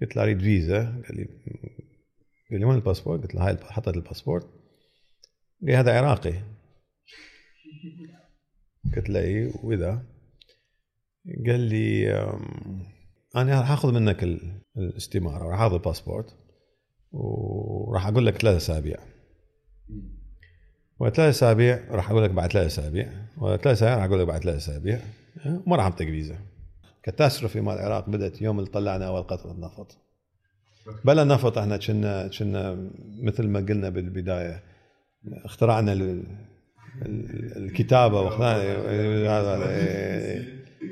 قلت له أريد فيزا. قال لي قال لي وين الباسبور؟ قلت له هاي حطت الباسبور. قال لي هذا عراقي. قلت له اي وإذا؟ قال لي أنا راح اخذ منك الاستمارة راح أخذ الباسبورت وراح أقول لك ثلاث أسابيع. وثلاث أسابيع راح أقول لك بعد ثلاث أسابيع. وثلاث أسابيع راح أقول لك بعد ثلاث أسابيع. وما راح اعطيك فيزا. catastrophe مال العراق بدات يوم اللي طلعنا اول قطره نفط بلا نفط إحنا كنا كنا مثل ما قلنا بالبدايه اخترعنا الكتابه واخترعنا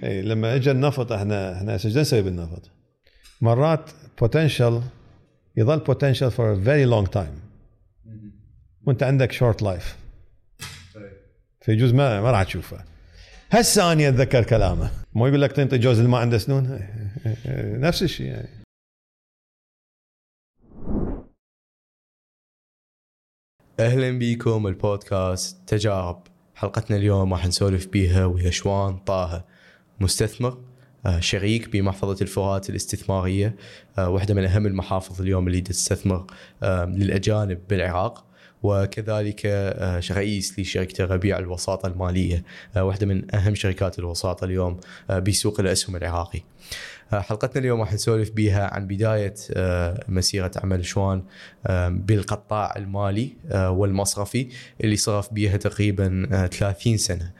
اي لما اجى النفط إحنا إحنا إيش نسوي بالنفط؟ مرات potential يظل potential for a very long time وانت عندك short life فيجوز ما ما راح تشوفه هسه اني أتذكر كلامه. مو يقول لك تنطي جوز اللي ما عنده سنون؟ نفس الشيء يعني. أهلا بيكم البودكاست تجارب. حلقتنا اليوم راح نسولف بيها ويا شوان طه مستثمر آه، شريك بمحفظة الفرات الاستثمارية آه، واحدة من أهم المحافظ اليوم اللي تستثمر آه، للأجانب بالعراق. وكذلك رئيس لشركة ربيع الوساطة المالية واحدة من أهم شركات الوساطة اليوم بسوق الأسهم العراقي. حلقتنا اليوم راح نسولف بها عن بداية مسيرة عمل شوان بالقطاع المالي والمصرفي اللي صرف بها تقريبا 30 سنة.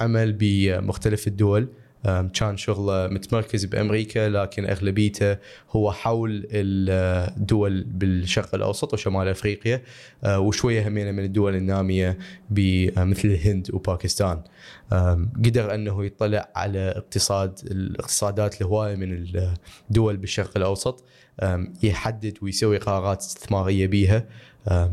عمل بمختلف الدول كان شغله متمركز بأمريكا لكن أغلبيته هو حول الدول بالشرق الأوسط وشمال أفريقيا أه، وشوية همينة من الدول النامية مثل الهند وباكستان. قدر أنه يطلع على اقتصاد الاقتصادات لهوايه من الدول بالشرق الأوسط يحدد ويسوي قرارات استثمارية بها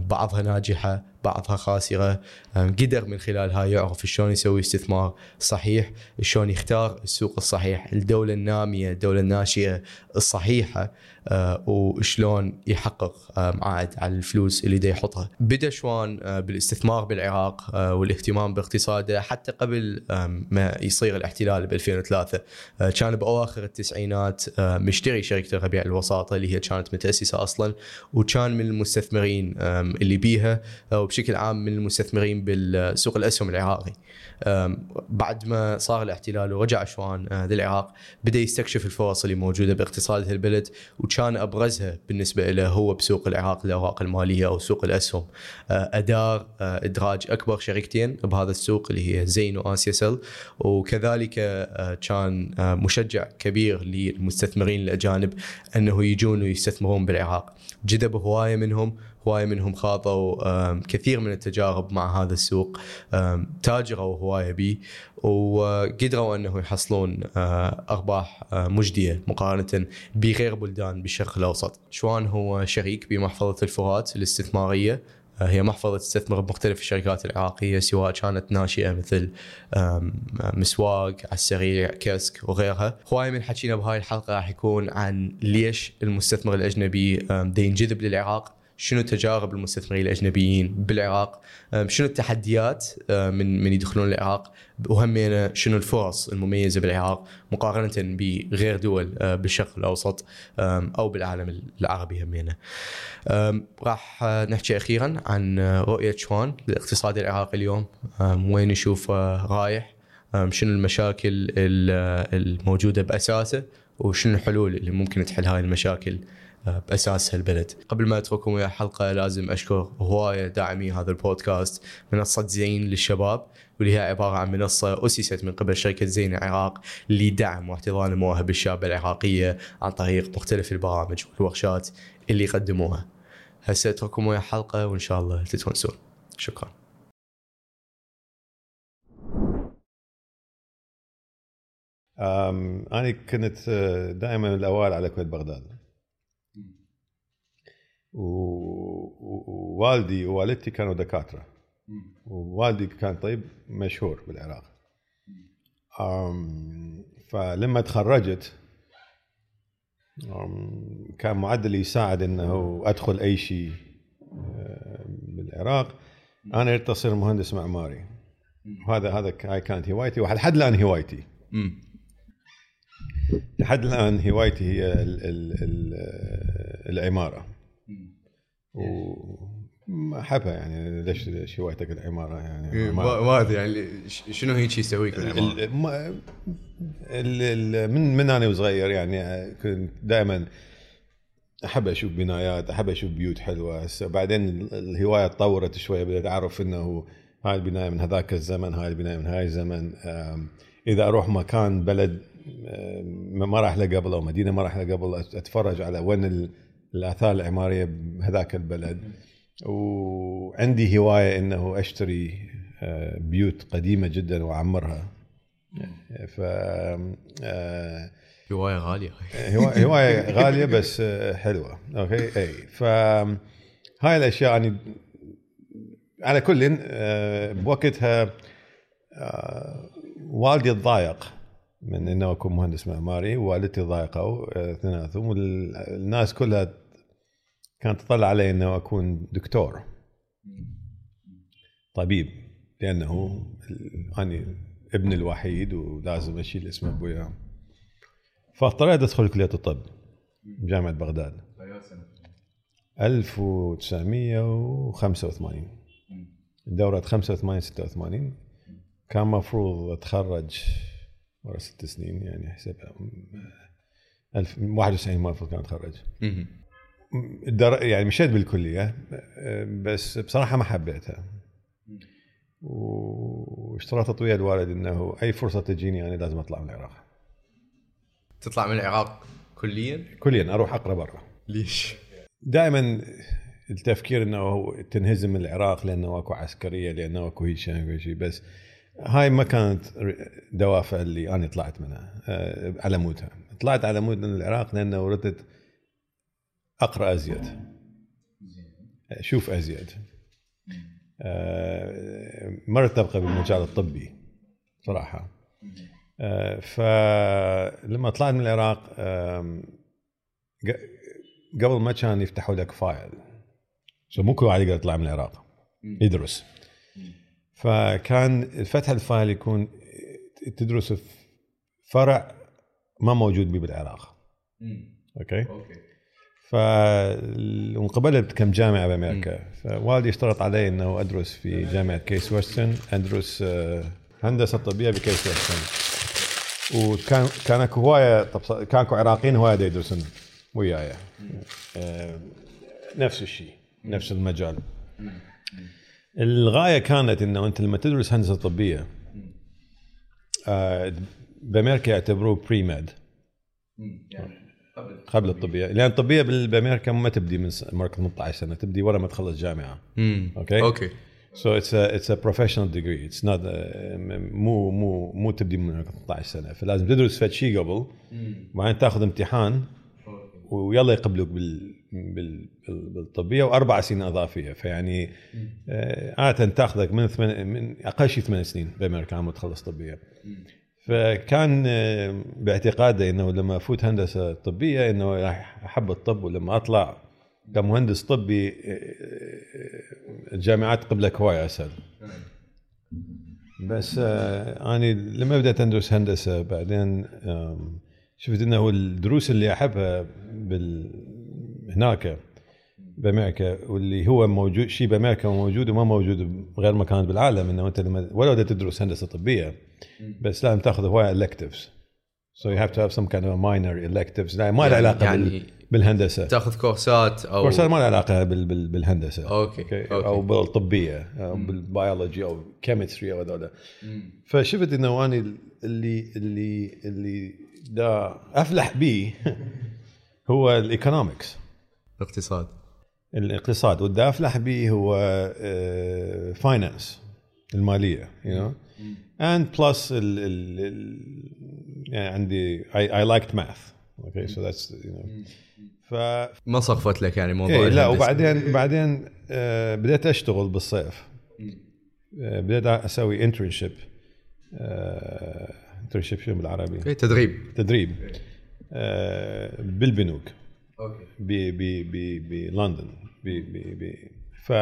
بعضها ناجحة بعضها خاسرة. قدر من خلالها يعرف شلون يسوي استثمار صحيح شلون يختار السوق الصحيح الدولة النامية الدولة الناشئة الصحيحة. وشلون يحقق عائد على الفلوس اللي دا يحطها. بدأ شوان آه، بالاستثمار بالعراق آه، والاهتمام باقتصاده حتى قبل ما يصير الاحتلال ب 2003 كان بأواخر التسعينات مشتري شركة ربيع الوساطة اللي هي كانت متأسسة أصلا وكان من المستثمرين اللي بيها وبشكل عام من المستثمرين بالسوق الأسهم العراقي. بعد ما صار الاحتلال ورجع شوان للعراق بدأ يستكشف الفرص اللي موجوده باقتصاد البلد وكان أبرزها بالنسبة له هو بسوق العراق للاوراق المالية أو سوق الأسهم. آه، ادار آه، إدراج أكبر شركتين بهذا السوق اللي هي زين واسيا سيل. وكذلك آه، كان مشجع كبير للمستثمرين الأجانب أنه يجون ويستثمرون بالعراق جذب هواية منهم هوايه منهم خاضوا كثير من التجارب مع هذا السوق تاجروا هواية به وقدروا أنه يحصلون آه، أرباح آه، مجدية مقارنة بغير بلدان بالشرق الأوسط. شوان هو شريك بمحفظة الفرات الاستثمارية؟ آه، هي محفظة تستثمر بمختلف الشركات العراقية سواء كانت ناشئة مثل مسواق السريع كسك وغيرها. هواي من حكينا بهاي الحلقة راح يكون عن ليش المستثمر الأجنبي دي ينجذب للعراق. شنو تجارب المستثمرين الأجنبيين بالعراق؟ شنو التحديات من من يدخلون العراق؟ وهمينا شنو الفرص المميزة بالعراق مقارنة بغير دول بالشرق الأوسط أو بالعالم العربي همينا راح نحكي أخيرا عن رؤية شوان للاقتصاد العراقي اليوم. وين يشوف رايح؟ شنو المشاكل الموجودة بأساسه؟ وشنو الحلول اللي ممكن تحل هاي المشاكل؟ باساسها البلد قبل ما أترككم ويا حلقة لازم أشكر هواية داعمي هذا البودكاست منصة زين للشباب واللي هي عبارة عن منصة أسست من قبل شركة زين العراق لدعم واحتضان المواهب الشابة العراقية عن طريق مختلف البرامج والورشات اللي يقدموها. هسه أترككم ويا حلقة وإن شاء الله تتونسون. شكرا. أنا كنت آه، دائما الأوائل على كويت بغداد ووالدي ووالدتي كانوا دكاتره ووالدي كان طيب مشهور بالعراق فلما تخرجت كان معدلي يساعد انه ادخل اي شيء بالعراق أنا اريد اصير مهندس معماري وهذا هذا هاي كانت هوايتي وحد الان هوايتي لحد الان هوايتي هي ال ال ال العماره واحبها يعني ليش ليش هوايتك العماره يعني؟ أدري يعني شنو هيك يسويك ال- من من أنا وصغير يعني كنت دائما أحب أشوف بنايات أحب أشوف بيوت حلوة. هسه بعدين ال- الهواية تطورت شوية بدأت أعرف إنه هاي البناية من هذاك الزمن هاي البناية من هاي الزمن. إذا أروح مكان بلد ما راح له قبل أو مدينة ما راح له قبل أتفرج على وين الآثار العمارية بهذاك البلد. وعندي هواية إنه أشتري أه، بيوت قديمة جدا وأعمرها. ف أه، هواية غالية. هوا- هواية غالية بس آه، حلوة. أوكي؟ إي. ف هاي الأشياء يعني على كل آه، بوقتها آه، والدي تضايق من إنه اكون مهندس معماري ووالدتي ضايقوا آه، اثنيناتهم والناس كلها كانت تطلع علي إنه أكون دكتور. طبيب لأنه أنا ابني الوحيد ولازم أشيل اسم ابويا فاضطريت أدخل كلية الطب جامعة بغداد. 1985 دورة 85 86 كان مفروض أتخرج ورا ست سنين يعني احسبها 91 ما المفروض كان اتخرج. يعني مشيت بالكلية بس بصراحة ما حبيتها. واشترطت ويا الوالد إنه أي فرصة تجيني أنا لازم أطلع من العراق. تطلع من العراق كليا؟ كليا أروح أقرأ برا. ليش؟ دائما التفكير إنه تنهزم العراق لأنه أكو عسكرية لأنه أكو هيك شيء بس هاي ما كانت دوافع اللي أنا طلعت منها آه، على مودها. طلعت على مود من العراق لأنه ردت أقرأ أزيد. أشوف أزيد. آه، ما تبقى بالمجال الطبي صراحة. آه، فلما طلعت من العراق قبل ما كان يفتحوا لك file. so مو كل واحد يقدر يطلع من العراق. يدرس. فكان فتح ال file يكون تدرس في فرع ما موجود بيه بالعراق. okay? Okay. ف وانقبلت كم جامعة بأمريكا. فوالدي اشترط علي إنه أدرس في جامعة كيس ويسترن أدرس آه، هندسة طبية بكيس ويسترن. وكان كان اكو هواية طب كان اكو عراقيين هواية يدرسون وياي. آه، نفس الشيء نفس المجال. الغاية كانت إنه أنت لما تدرس هندسة طبية آه، بأمريكا يعتبروه pre-med قبل الطبية. لأن الطبية بأمريكا ما تبدي من عمرك 18 سنة تبدي ورا ما تخلص جامعة. okay? Okay. So it's a it's a professional degree. It's not a, مو مو مو تبدي من عمرك 18 سنة. فلازم تدرس فد شيء قبل وبعدين تاخذ امتحان ويلا يقبلوك بال- بالطبيه وأربع سنين إضافية. فيعني آه، عادة تأخذك من ثمان من أقل شيء ثمان سنين بأمريكا عم تخلص طبية. فكان آه، باعتقادي إنه لما أفوت هندسة طبية إنه راح أحب الطب ولما أطلع كمهندس طبي آه، الجامعات قبلك هواي اسهل بس أنا لما بدأت أدرس هندسة بعدين شفت إنه الدروس اللي أحبها بال هناك بامريكا واللي هو موجود شيء بامريكا موجود وما موجود بغير مكان بالعالم إنه أنت لما ولو تدرس هندسة طبية بس لازم تاخذ هواي electives. So you have to have some kind of a minor electives. لا ما له يعني- علاقة يعني بال بالهندسة. تاخذ كورسات أو كورسات ما له علاقة بال بال بالهندسة. أوكي، أوكي. أوكي. أو بالطبية أو بالبيولوجي أو chemistry أو هذول. فشفت إنه أنا اللي اللي اللي دا أفلح به هو ال economics اقتصاد الاقتصاد. والدا افلح به هو finance المالية you know. And plus ال ال ال يعني عندي I liked math. Okay so that's you know. ف ما صفت لك يعني موضوع إيه لا. وبعدين بعدين آه بديت أشتغل بالصيف. آه بديت أسوي internship internship شنو بالعربي؟ أوكي تدريب. تدريب. آه بالبنوك. أوكي بلندن ب ب ب ف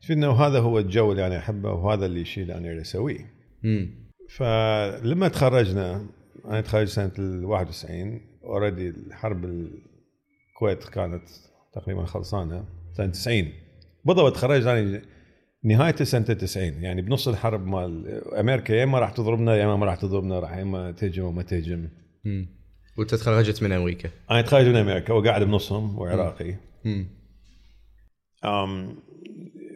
شفت انه هذا هو الجو اللي أنا أحبه وهذا اللي الشيء اللي أنا أسويه. امم فلما تخرجنا أنا تخرجت سنة ال 91 اوريدي الحرب الكويت كانت تقريبا خلصانة سنة 90 بالضبط تخرجت أنا نهاية سنة 90 يعني بنص الحرب مال أمريكا يا إما راح تضربنا يا إما ما راح تضربنا راح يا إما تهجم وما تهجم. وانت تخرجت من أمريكا. أنا تخرجت من أمريكا وقاعد بنصهم وعراقي. مم. أم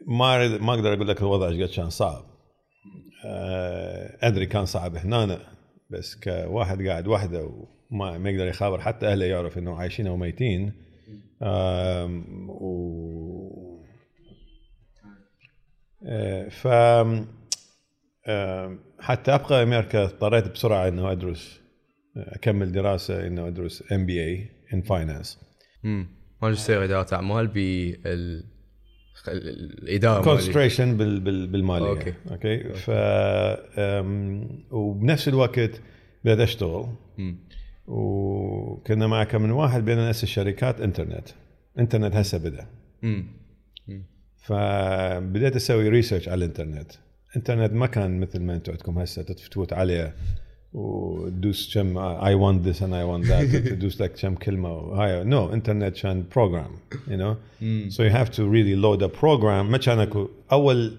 ما ما أقدر أقول لك الوضع إيش قد كان صعب. أه، أدري كان صعب هنا بس كواحد قاعد وحده وما ما يقدر يخابر. حتى أهله يعرف إنه عايشين أو ميتين. و أه، ف حتى أبقى أمريكا اضطريت بسرعة إنه أدرس أكمل دراسة إنه أدرس MBA in finance مم. ماجستير اداره اعمال بال الإدارة. concentration بال بالمالية. أوكي, أوكي. ف وبنفس الوقت بدأت أشتغل مم. وكنا مع كم من واحد بين ناس الشركات إنترنت إنترنت هسه بدأ مم. فبديت أسوي research على الإنترنت إنترنت ما كان مثل ما أنتم عندكم هسه تفوت عليه وتدوس كم I want this and I want that تدوس لك كم كلمة وهاي no انترنت كان program you know so you have to really load a program ما كان أكو أول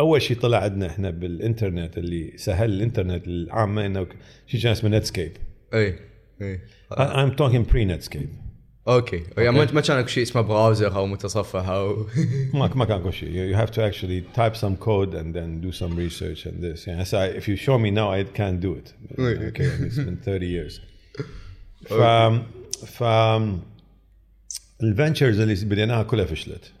أول شيء طلع عندنا إحنا بالإنترنت اللي سهل الإنترنت العامة إنه شيء كان اسمه Netscape I I I'm talking pre Netscape أوكي يعني ما كان أكو شيء اسمه browser أو متصفح أو ما ما كان كل شيء. You have to actually type some code and then do some research and this. يعني هسه if you show me now I can't do it. Okay it's been 30 years. ف ف ال ventures اللي بديناها كلها فشلت.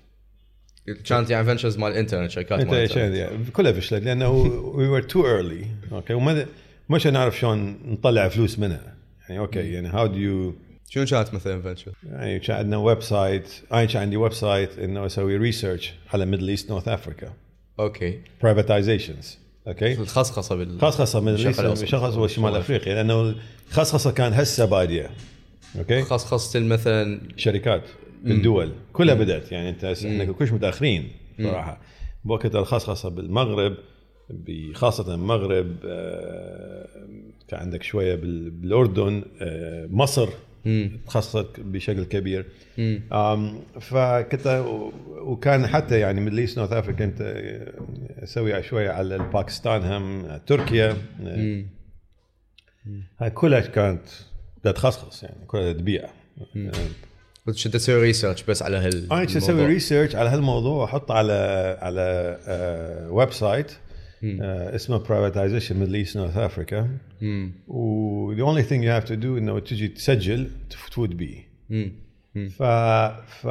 كانت يعني ventures مال الانترنت شركات مال الانترنت يعني كلها فشلت لأنه we were too early. أوكي وما مش نعرف شلون نطلع فلوس منها. يعني أوكي يعني how do you شنو كانت مثلا venture؟ يعني كان عندنا website أنا كان عندي ويب سايت إنه أسوي research على Middle East North Africa أوكي. privatizations أوكي؟ الخصخصة بال خصخصة من الشرق الأوسط. شخص وشمال أفريقيا لأنه الخصخصة كان هسه بادية. أوكي؟ خصخصة مثلا شركات بالدول كلها بدأت يعني أنت إحنا كلش متأخرين صراحة. بوقت الخصخصة بالمغرب خاصة المغرب آه، كان عندك شوية بال- بالأردن آه، مصر. تخصخصت بشكل كبير. فكنت وكان حتى يعني Middle East North Africa كنت آه، أسوي شوية على الباكستان هم تركيا. آه، هاي كلها كانت بدها تخصخص يعني كلها تبيع. آه، كنت تسوي research بس على هال أنا كنت أسوي. research على هالموضوع واحطه على على website اسمه Privatization Middle East North Africa مم. و the only thing you have to do انه تجي تسجل تفوت بيه. ف ف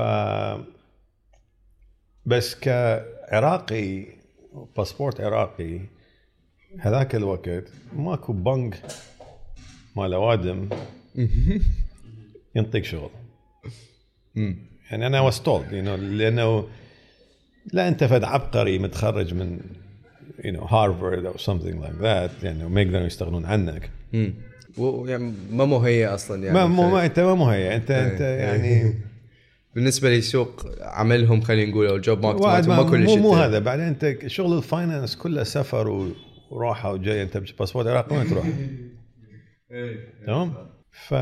بس كعراقي باسبورت عراقي هذاك الوقت ماكو بنك مال أوادم ينطيك شغل. يعني أنا was told you know لأنه لا أنت فد عبقري متخرج من you know هارفارد أو something like that يعني ما يقدرون يستغنون عنك. مم. و- يعني ما مهيئ أصلا يعني. ما مو ما أنت ما مهيئ انت أنت يعني بالنسبة لسوق عملهم خلينا نقول أو ال job market ما ما كلش مو, مو هذا. بعدين أنت شغل ال finance كله سفر وراحة وجاي أنت باسبورت عراقي وين تروح؟ تمام؟ ف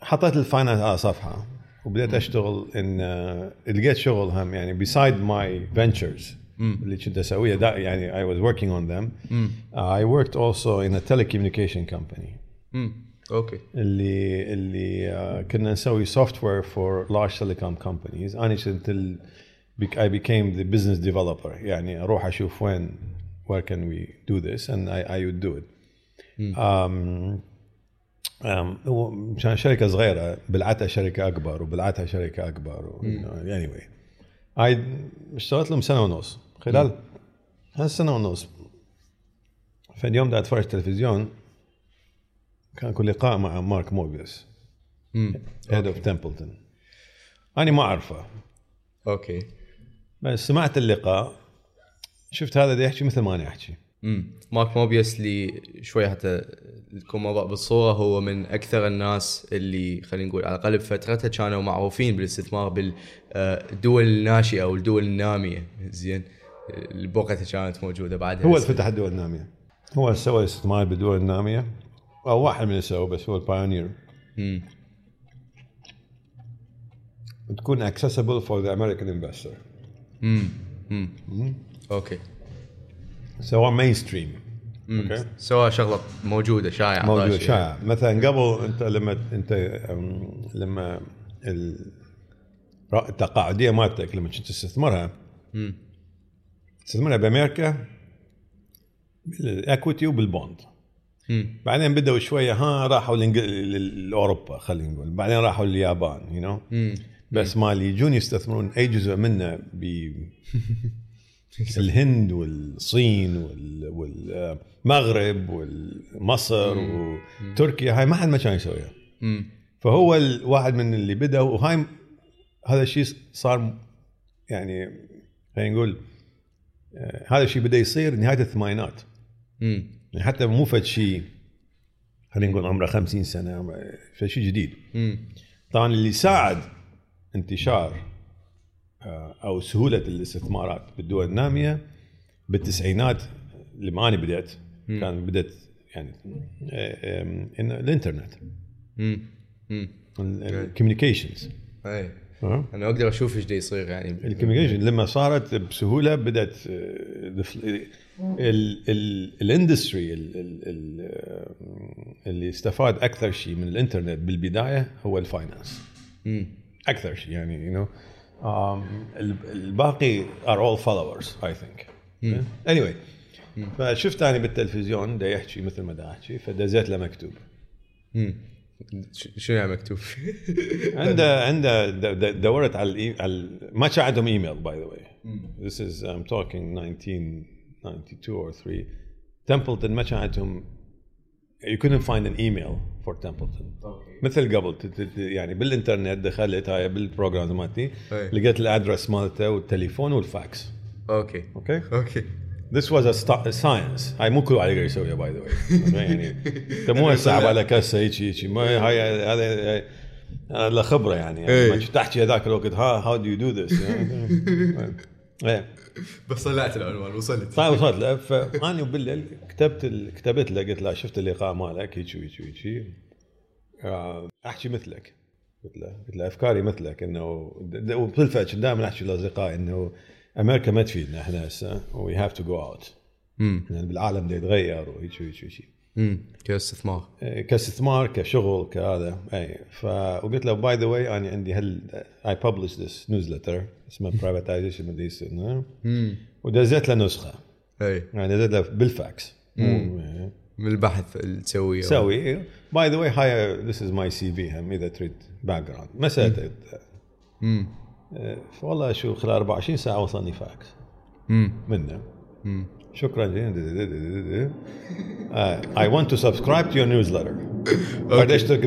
حطيت ال finance على صفحة وبديت أشتغل ان لقيت شغل هم يعني beside my ventures. اللي كنت اسويها دا يعني I was working on them. Uh, I worked also in a telecommunication company. مم. أوكي اللي اللي آه، كنا نسوي software for large telecom companies أنا كنت ال bec- I became the business developer. يعني أروح أشوف وين where can we do this? And I, I would do it. Um, um, هو كان شركه صغيره بلعتها شركه اكبر وبلعتها شركه اكبر و, you know, anyway. I اشتغلت لهم سنه ونص خلال هالسنه ونص فاليوم ده اتفرج تلفزيون كان اكو لقاء مع مارك موبيوس head of تمبلتون أنا ما أعرفه. أوكي. بس سمعت اللقاء. شفت هذا دا يحكي مثل ما أنا أحكي. امم مارك موبيوس اللي شوي حتى تكون موضوع بالصورة هو من أكثر الناس اللي خلينا نقول على الأقل بفترتها كانوا معروفين بالاستثمار بالدول الناشئة أو الدول النامية. زين. اللي بوقتها كانت موجودة بعدها هو اللي فتح الدول النامية. هو سوى استثمار بالدول النامية. أو واحد من اللي سوى بس هو ال pioneer تكون accessible for the American investor. امم امم أوكي. سواء mainstream أوكي. سواء شغلة موجودة شائعة موجود طاشية. شائع مثلا قبل أنت لما أنت لما ال- التقاعدية مالتك لما كنت تستثمرها مم. تستثمرها بامريكا بال equity وبال bond مم. بعدين بدأوا شوية ها راحوا لأوروبا خلينا نقول بعدين راحوا لليابان you know مم. بس مال يجون يستثمرون أي جزء منه ب الهند والصين وال- والمغرب ومصر وتركيا هاي ما حد ما كان يسويها. فهو الواحد من اللي بدا وهاي هذا الشيء صار يعني خلينا نقول هذا الشيء بدأ يصير نهاية الثمانينات مم. يعني حتى مو فد شيء خلينا نقول عمره 50 سنة عمره- فد شيء جديد مم. طبعا اللي ساعد انتشار آه، أو سهولة الاستثمارات بالدول النامية بالتسعينات لما أنا بدأت كان بدأت يعني آه، الإنترنت مم. مم. ال communications أنا أقدر أشوف إيش يصير يعني. ال communication لما صارت بسهولة بدأت ال industry اللي استفاد أكثر شيء من الإنترنت بالبداية هو ال finance. أكثر شيء يعني you know الباقي are all followers I think anyway فشفت أنا بالتلفزيون دا يحكي مثل ما دا أحكي فدزيت له مكتوب مم. ش- شنو يعني مكتوب؟ عنده عنده دورت على. على ما كان عندهم إيميل by the way This is I'm talking 1992 or 3 Templeton ما كان عندهم you couldn't find an email for Templeton. مثل قبل يعني بالإنترنت دخلت هاي بال programs مالتي. لقيت ال address مالته والتليفون والفاكس. okay okay okay This was a, sta- a science. هاي مو كل واحد يقدر يسويها by the way يعني انت مو هسه على كاسه هيك هيك ما هاي هذا هاي- هذا خبره يعني, يعني إيه. ما كنت تحكي هذاك الوقت ها how do you do this بس طلعت العنوان وصلت طيب وصلت له فاني بالليل كتبت ال- كتبت له قلت له شفت اللقاء مالك هيك وهيك وهيك آه، احكي مثلك قلت له قلت له افكاري مثلك انه وبالفعل دائما احكي لاصدقائي انه أمريكا ما تفيدنا إحنا هسه we have to go out يعني بالعالم ده يتغير وهيك وهيك وهيك كاستثمار كاستثمار كشغل كهذا اي ف وقلت له باي ذا واي أنا عندي هل اي ببلش ذس نيوزلتر اسمه برايفتايزيشن امم ودزيت له نسخه اي يعني دزيت له بالفاكس. من البحث اللي تسويه سوي باي ذا واي هاي ذس از ماي سي في هم اذا تريد باك جراوند ما إيه، فوالله شو خلال 24 ساعة وصلني فاكس. منه. شكرا I want to subscribe to your newsletter بعد اشترك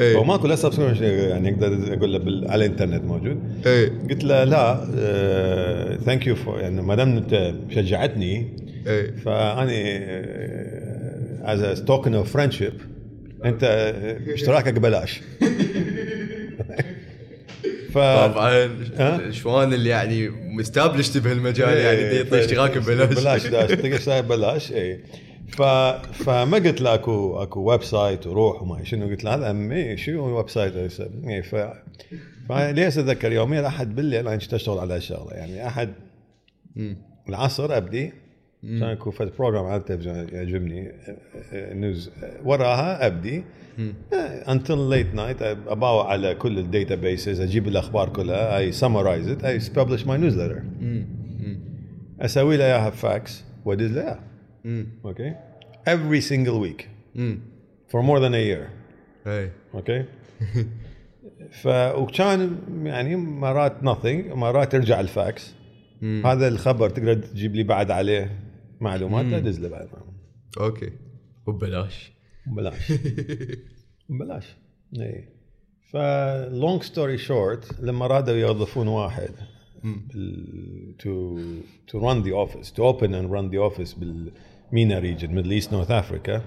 إيه. هو ماكو لا subscribe يعني أقدر أقول له على الإنترنت موجود. اي قلت له لا thank you for يعني ما دام أنت شجعتني فأني as token of friendship أنت آه، اشتراكك ببلاش. ف طبعا؟ شوان اللي يعني مستابلشت بهالمجال يعني دي يعطي اشتراك ببلاش بلاش دا اشترك اشتراك ببلاش اي ف فما قلت له أكو أكو ويب سايت وروح وما شنو قلت له هذا امي شنو الويب سايت؟ إي، ف فليش أتذكر يومين أحد بالليل أنا كنت أشتغل على هالشغله يعني أحد. العصر أبدي كان اكو فد بروجرام على التلفزيون يعجبني. آه، آه، نيوز وراها أبدي. until late night أباوع على كل ال databases أجيب الأخبار كلها I summarize it اي ببلش my newsletter. أسوي له إياها فاكس وأدز له إياها. مم. okay? Every single week. مم. for more than a year. إي. okay? ف وكان يعني مرات nothing مرات يرجع الفاكس. هذا الخبر تقدر تجيب لي بعد عليه. معلومات ادز له بعد okay. وببلاش ببلاش ببلاش اي ف long story short لما رادوا يوظفون واحد to to run the office to open and run the office بال MENA region Middle East North Africa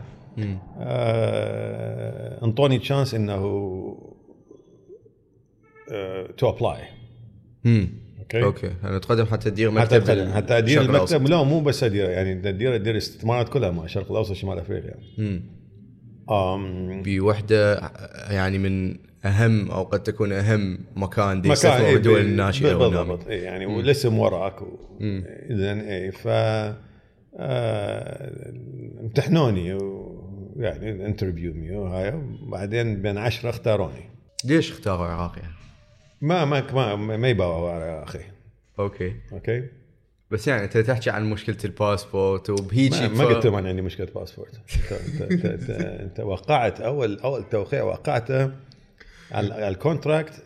انطوني chance إنه to apply مم. okay okay يعني تقدم حتى تدير حتى مكتب حتى أدير الشرق الأوسط. المكتب لا مو بس أدير يعني تدير أدير استثمارات كلها مع الشرق الأوسط شمال أفريقيا مم. أم بوحدة يعني من أهم أو قد تكون أهم مكان دي مكان إيه، الدول الناشئة. بالضبط إيه يعني والاسم وراك و- زين اي ف آه، امتحنوني ويعني interview me وهاي وبعدين بين عشرة اختاروني ليش اختاروا العراق يعني؟ ما ما ما, ما يبغوا يا أخي. okay. okay? بس يعني أنت تحكي عن مشكلة الباسبورت وبهيجي ما, ما قلت لهم عندي مشكلة باسبورت. أنت وقعت اول أول توقيع وقعته على ال contract.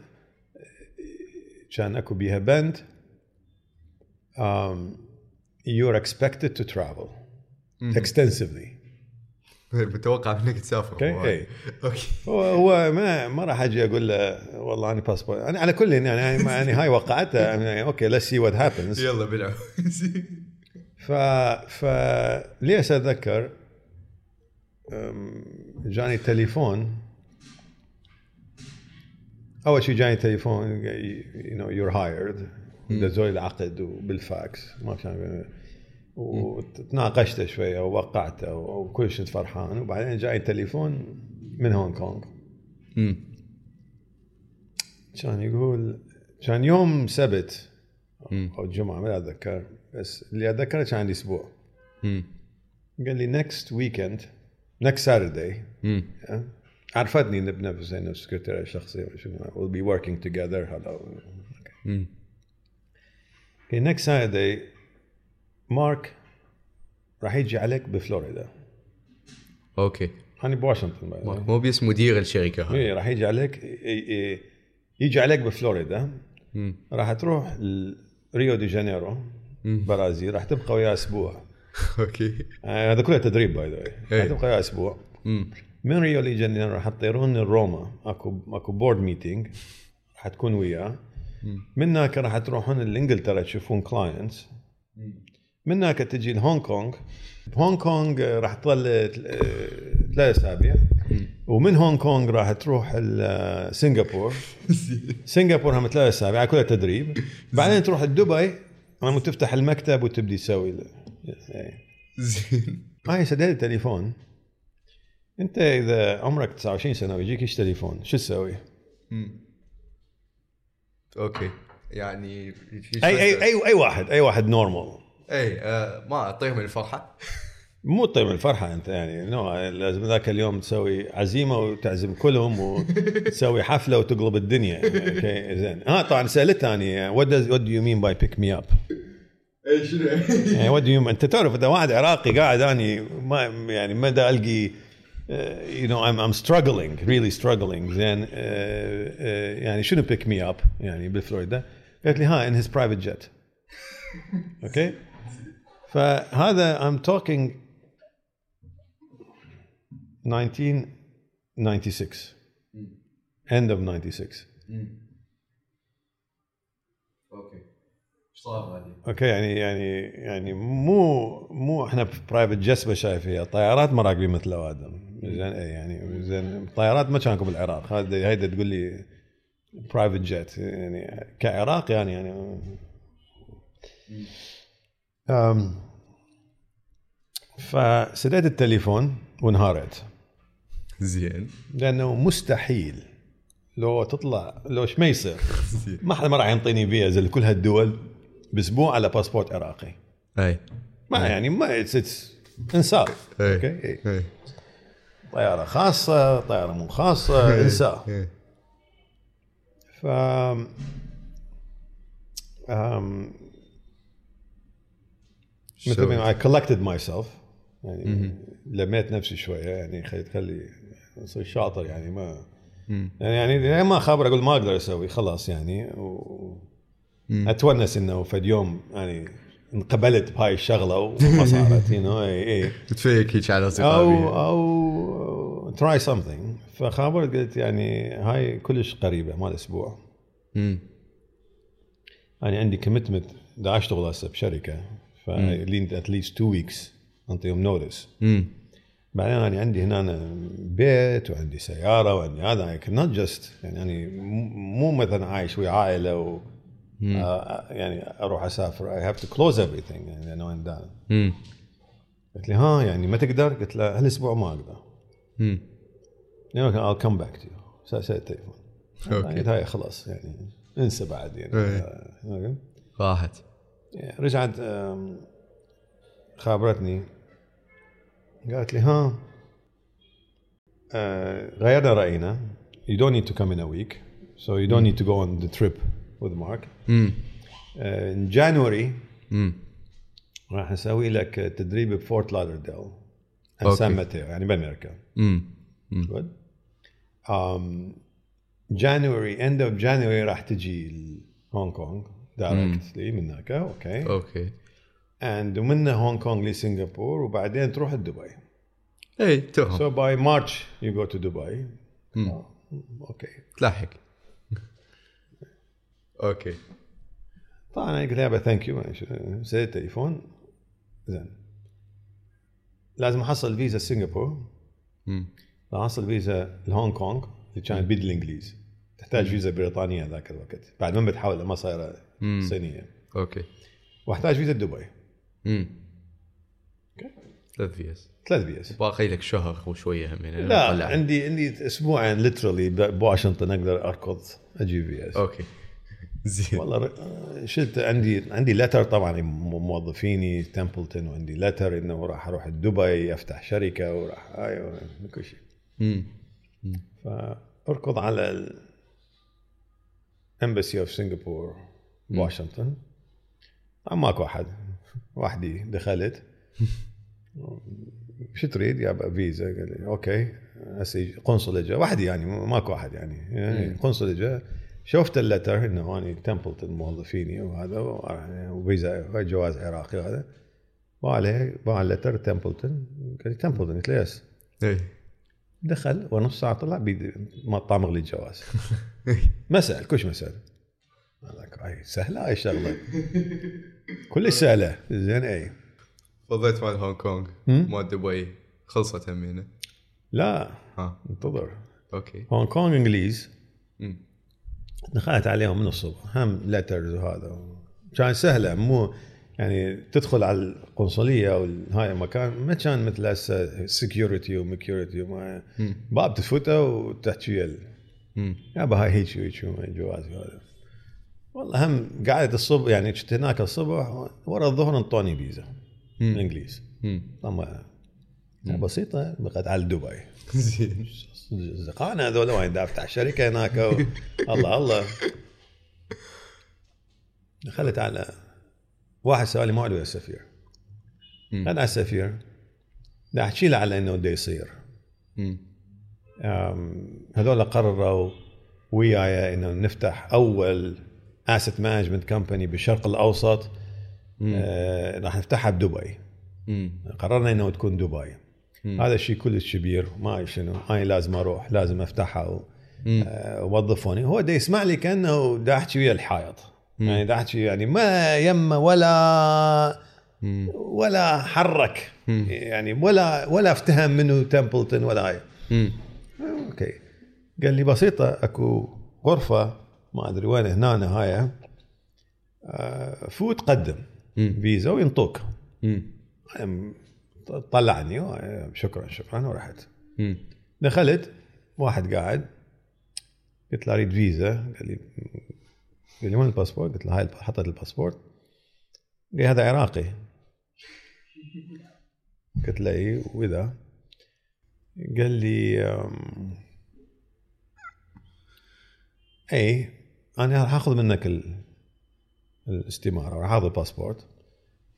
كان أكو بيها بند. um, you're expected to travel extensively. متوقع منك تسافر okay. اي okay. هو هو ما ما راح أجي أقول له والله أنا باسبورت أنا على كل يعني يعني هاي وقعتها يعني okay let's see what happens. يلا بلعب ف ف ليش أتذكر جاني تليفون أول شيء جاني تليفون you know you're hired دزوا لي العقد وبالفاكس ما كان وتناقشت شوية ووقعته وكل شيء فرحان وبعدين جاي تليفون من هونغ كونغ. كان يقول كان يوم سبت. أو الجمعه ما أتذكر بس اللي أتذكره كان عندي أسبوع. قال لي next weekend next Saturday مم. عرفتني بنفس انه السكرتيرة الشخصي شنو we'll be working together هذا مم. next Saturday مارك راح يجي عليك بفلوريدا. أوكي. أنا بواشنطن. مو بس مدير الشركة هاي إيه، راح يجي عليك ي- ي- يجي عليك بفلوريدا. راح تروح ريو دي جانيرو برازيل. راح تبقى وياه أسبوع. أوكي. آه، هذا كله تدريب by the راح إيه. تبقى وياه أسبوع. من ريو دي جانيرو راح تطيرون لروما. أكو أكو board meeting راح تكون وياه. من هناك راح تروحون لإنجلترا تشوفون clients من هناك تجي لهونغ كونغ. بهونغ كونغ راح تظل ثلاث أسابيع. ومن هونغ كونغ راح تروح سنغافور. سنغافور هم ثلاث أسابيع كلها تدريب. بعدين تروح لدبي لما تفتح المكتب وتبدي تسوي يعني. زين. هاي سديت التليفون. أنت إذا عمرك 29 سنة ويجيك إيش تليفون؟ شو تسوي؟ أوكي. يعني اي اي اي أي واحد أي واحد normal اي آه ما اطير من الفرحة. مو طيب الفرحة أنت يعني no لازم ذاك اليوم تسوي عزيمة وتعزم كلهم وتسوي حفلة وتقلب الدنيا يعني أوكي؟ زين. ها طبعا سالتها اني what does what do you mean by pick me up؟ اي شنو؟ يعني you mean أنت تعرف إذا واحد عراقي قاعد اني ما يعني ما دا ألقي you know I'm I'm struggling really struggling زين. uh, يعني شنو pick me up يعني بفلوريدا قالت لي ها in his private jet. أوكي؟ فهذا I'm talking 1996 end of 96 أوكي إيش صار بعدين؟ أوكي يعني يعني يعني مو مو إحنا في private jet ما شايفيها طيارات ما راكبين مثل اوادم زين اي يعني زين. الطيارات ما كانكم بالعراق هذا هيدا تقول لي private jet يعني كعراق يعني يعني فسديت التليفون وانهارت. زين. لأنه مستحيل لو تطلع لو إيش ما يصير. ما حدا ما راح ينطيني فيزا لكل هالدول بأسبوع على باسبورت عراقي. أي. ما يعني ما it's it's انساه إيه. أوكي إيه. طيارة خاصة طيارة مو خاصة انساه. ف مثل ما I collected myself. يعني لميت نفسي شوية. يعني خليت خلي اصير شاطر يعني ما يعني يعني ما خابر أقول ما أقدر أسوي خلاص يعني. و... أتونس إنه فد يوم يعني انقبلت بهاي الشغلة وما صارت you know اي إي. تفيك هيك على أو اصدقائي or try something فخابرت قلت يعني هاي كلش قريبة مال أسبوع. امم أنا عندي commitment دا أشتغل هسه بشركة. فلينت at least two weeks انطيهم notice بعدين أنا عندي هنا بيت وعندي سياره وعندي هذا اي كانت just يعني أنا مو مثلا عايش ويا عائله و آه، يعني أروح اسافر I have to close everything. يعني أنا when done قلت لي ها يعني ما تقدر؟ قلت له هالاسبوع ما أقدر امم يعني I'll come back to you. سويت التليفون. قلت هاي خلاص يعني انسى بعد يعني راحت رجعت خابرتني. قالت لي ها آه، غيرنا رأينا. You don't need to come in a week. So you don't need to go on the trip with Mark. امم آه، in January امم راح نسوي لك تدريب بفورت لادرديل أوكي. سان ماتيو يعني بأمريكا. امم good. um, January end of January راح تجي هونغ كونغ directly من هناك أوكي. أوكي. And ومنه هونغ كونغ لسنغافور وبعدين تروح دبي اي so by March you go to Dubai مم. أوكي. تلحق أوكي. طبعا أنا قلت لها thank you سويت التليفون زين. لازم أحصل فيزا سنغافور. امم راح أحصل فيزا لهونغ كونغ اللي كانت بيد الإنجليز. تحتاج فيزا بريطانية ذاك الوقت. بعد ما بتحول ما صايرة مم. صينية. أوكي. وأحتاج فيزا دبي. امم أوكي. ثلاث فيز ثلاث فيز باقي لك شهر وشوية هم يعني. لا نطلع. عندي عندي أسبوعين literally بواشنطن أقدر أركض أجيب فيز أوكي. زين. والله شلت عندي عندي letter طبعا موظفيني تمبلتون وعندي letter إنه راح أروح دبي أفتح شركة وراح أيوه كل شيء. امم فأركض على ال embassy of سنغافور بواشنطن طبعا ماكو أحد. وحدي دخلت. شو تريد؟ يا فيزا. قال لي أوكي هسه قنصل اجى وحدي يعني ماكو أحد يعني, يعني قنصل اجى شفت ال letter إنه اني تمبلتون موظفيني وهذا وفيزا جواز عراقي وهذا. وعليه باع ال letter تمبلتون قال لي تمبلتون قلت له yes اي دخل ونص ساعة طلع طامغ لي الجواز. ما سال كلش ما سال قال لك هاي سهلة هاي الشغله كلش سهلة. زين أي. فضيت مال هونغ كونغ. مال دبي خلصت همينه لا. ها. انتظر. أوكي. هونغ كونغ إنجليز. دخلت عليهم من الصبح. هم letters وهذا. كان سهلة. مو يعني تدخل على القنصلية أو هاي المكان ما كان مثل هسه security ومكيورتي وما باب تفوته وتحكي يابا هاي هيك وهيك جواز. هذا والله هم قعدت الصبح يعني كنت هناك الصبح ورا الظهر انطوني فيزا. انجليز طبعا بسيطة بقت على دبي. زين. زقانه هذول وين؟ دا افتح شركه هناك و... الله الله. دخلت على واحد سالي ما ويا السفير. أنا السفير دا أحكي له على إنه بده يصير. هذول قرروا وياي إنه نفتح أول asset management company بالشرق الأوسط آه، راح نفتحها بدبي. امم قررنا إنه تكون دبي. مم. هذا الشيء كلش كبير ما شنو هاي لازم أروح لازم أفتحها و... مم. آه، وظفوني هو دا يسمع لي كأنه دا أحكي ويا الحائط. يعني دا أحكي يعني ما يمه ولا مم. ولا حرك. يعني ولا ولا افتهم منه تمبلتون ولا هاي okay. قال لي بسيطة أكو غرفة ما أدري وين هنا هاي آه، فوت قدم. فيزا وينطوك. طلعني. آه، شكرا شكرا ورحت. دخلت واحد قاعد. قلت له أريد فيزا. قال لي قال لي وين الباسبورت؟ قلت له هاي حطيت الباسبورت قال لي هذا عراقي. قلت له اي وإذا؟ قال لي اي أنا راح اخذ منك ال- الاستمارة راح اخذ الباسبورت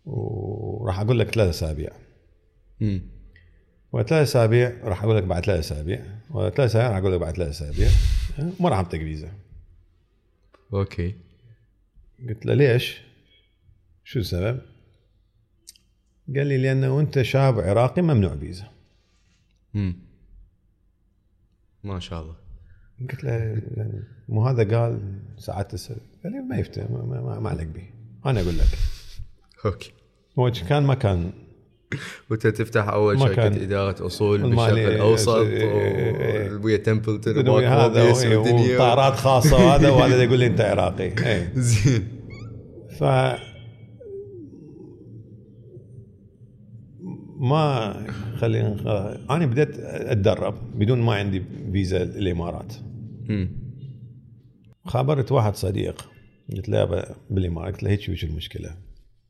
وراح أقول لك ثلاث أسابيع. امم وثلاث أسابيع راح أقول لك بعد ثلاث أسابيع. وثلاث أسابيع راح أقول لك بعد ثلاث أسابيع. ما راح أعطيك فيزا. okay. قلت له ليش؟ شو السبب؟ قال لي لأنه انت شاب عراقي ممنوع فيزا. امم ما شاء الله. قلت له يعني مو هذا قال ساعات تسال قال لي ما يفتهم ما, ما, ما عليك به أنا أقول لك okay هو كان ما كان وأنت تفتح أول شركة. إدارة أصول. بالشرق الأوسط إيه، إيه. ويا تمبلتون هذا إيه، والدنيا وطائرات خاصة وهذا وهذا يقول لي أنت عراقي إيه. زين ف ما خلينا أنا بديت أتدرب بدون ما عندي فيزا الإمارات. خابرت واحد صديق قلت له يابا بالامارات قلت له هيك وش المشكلة؟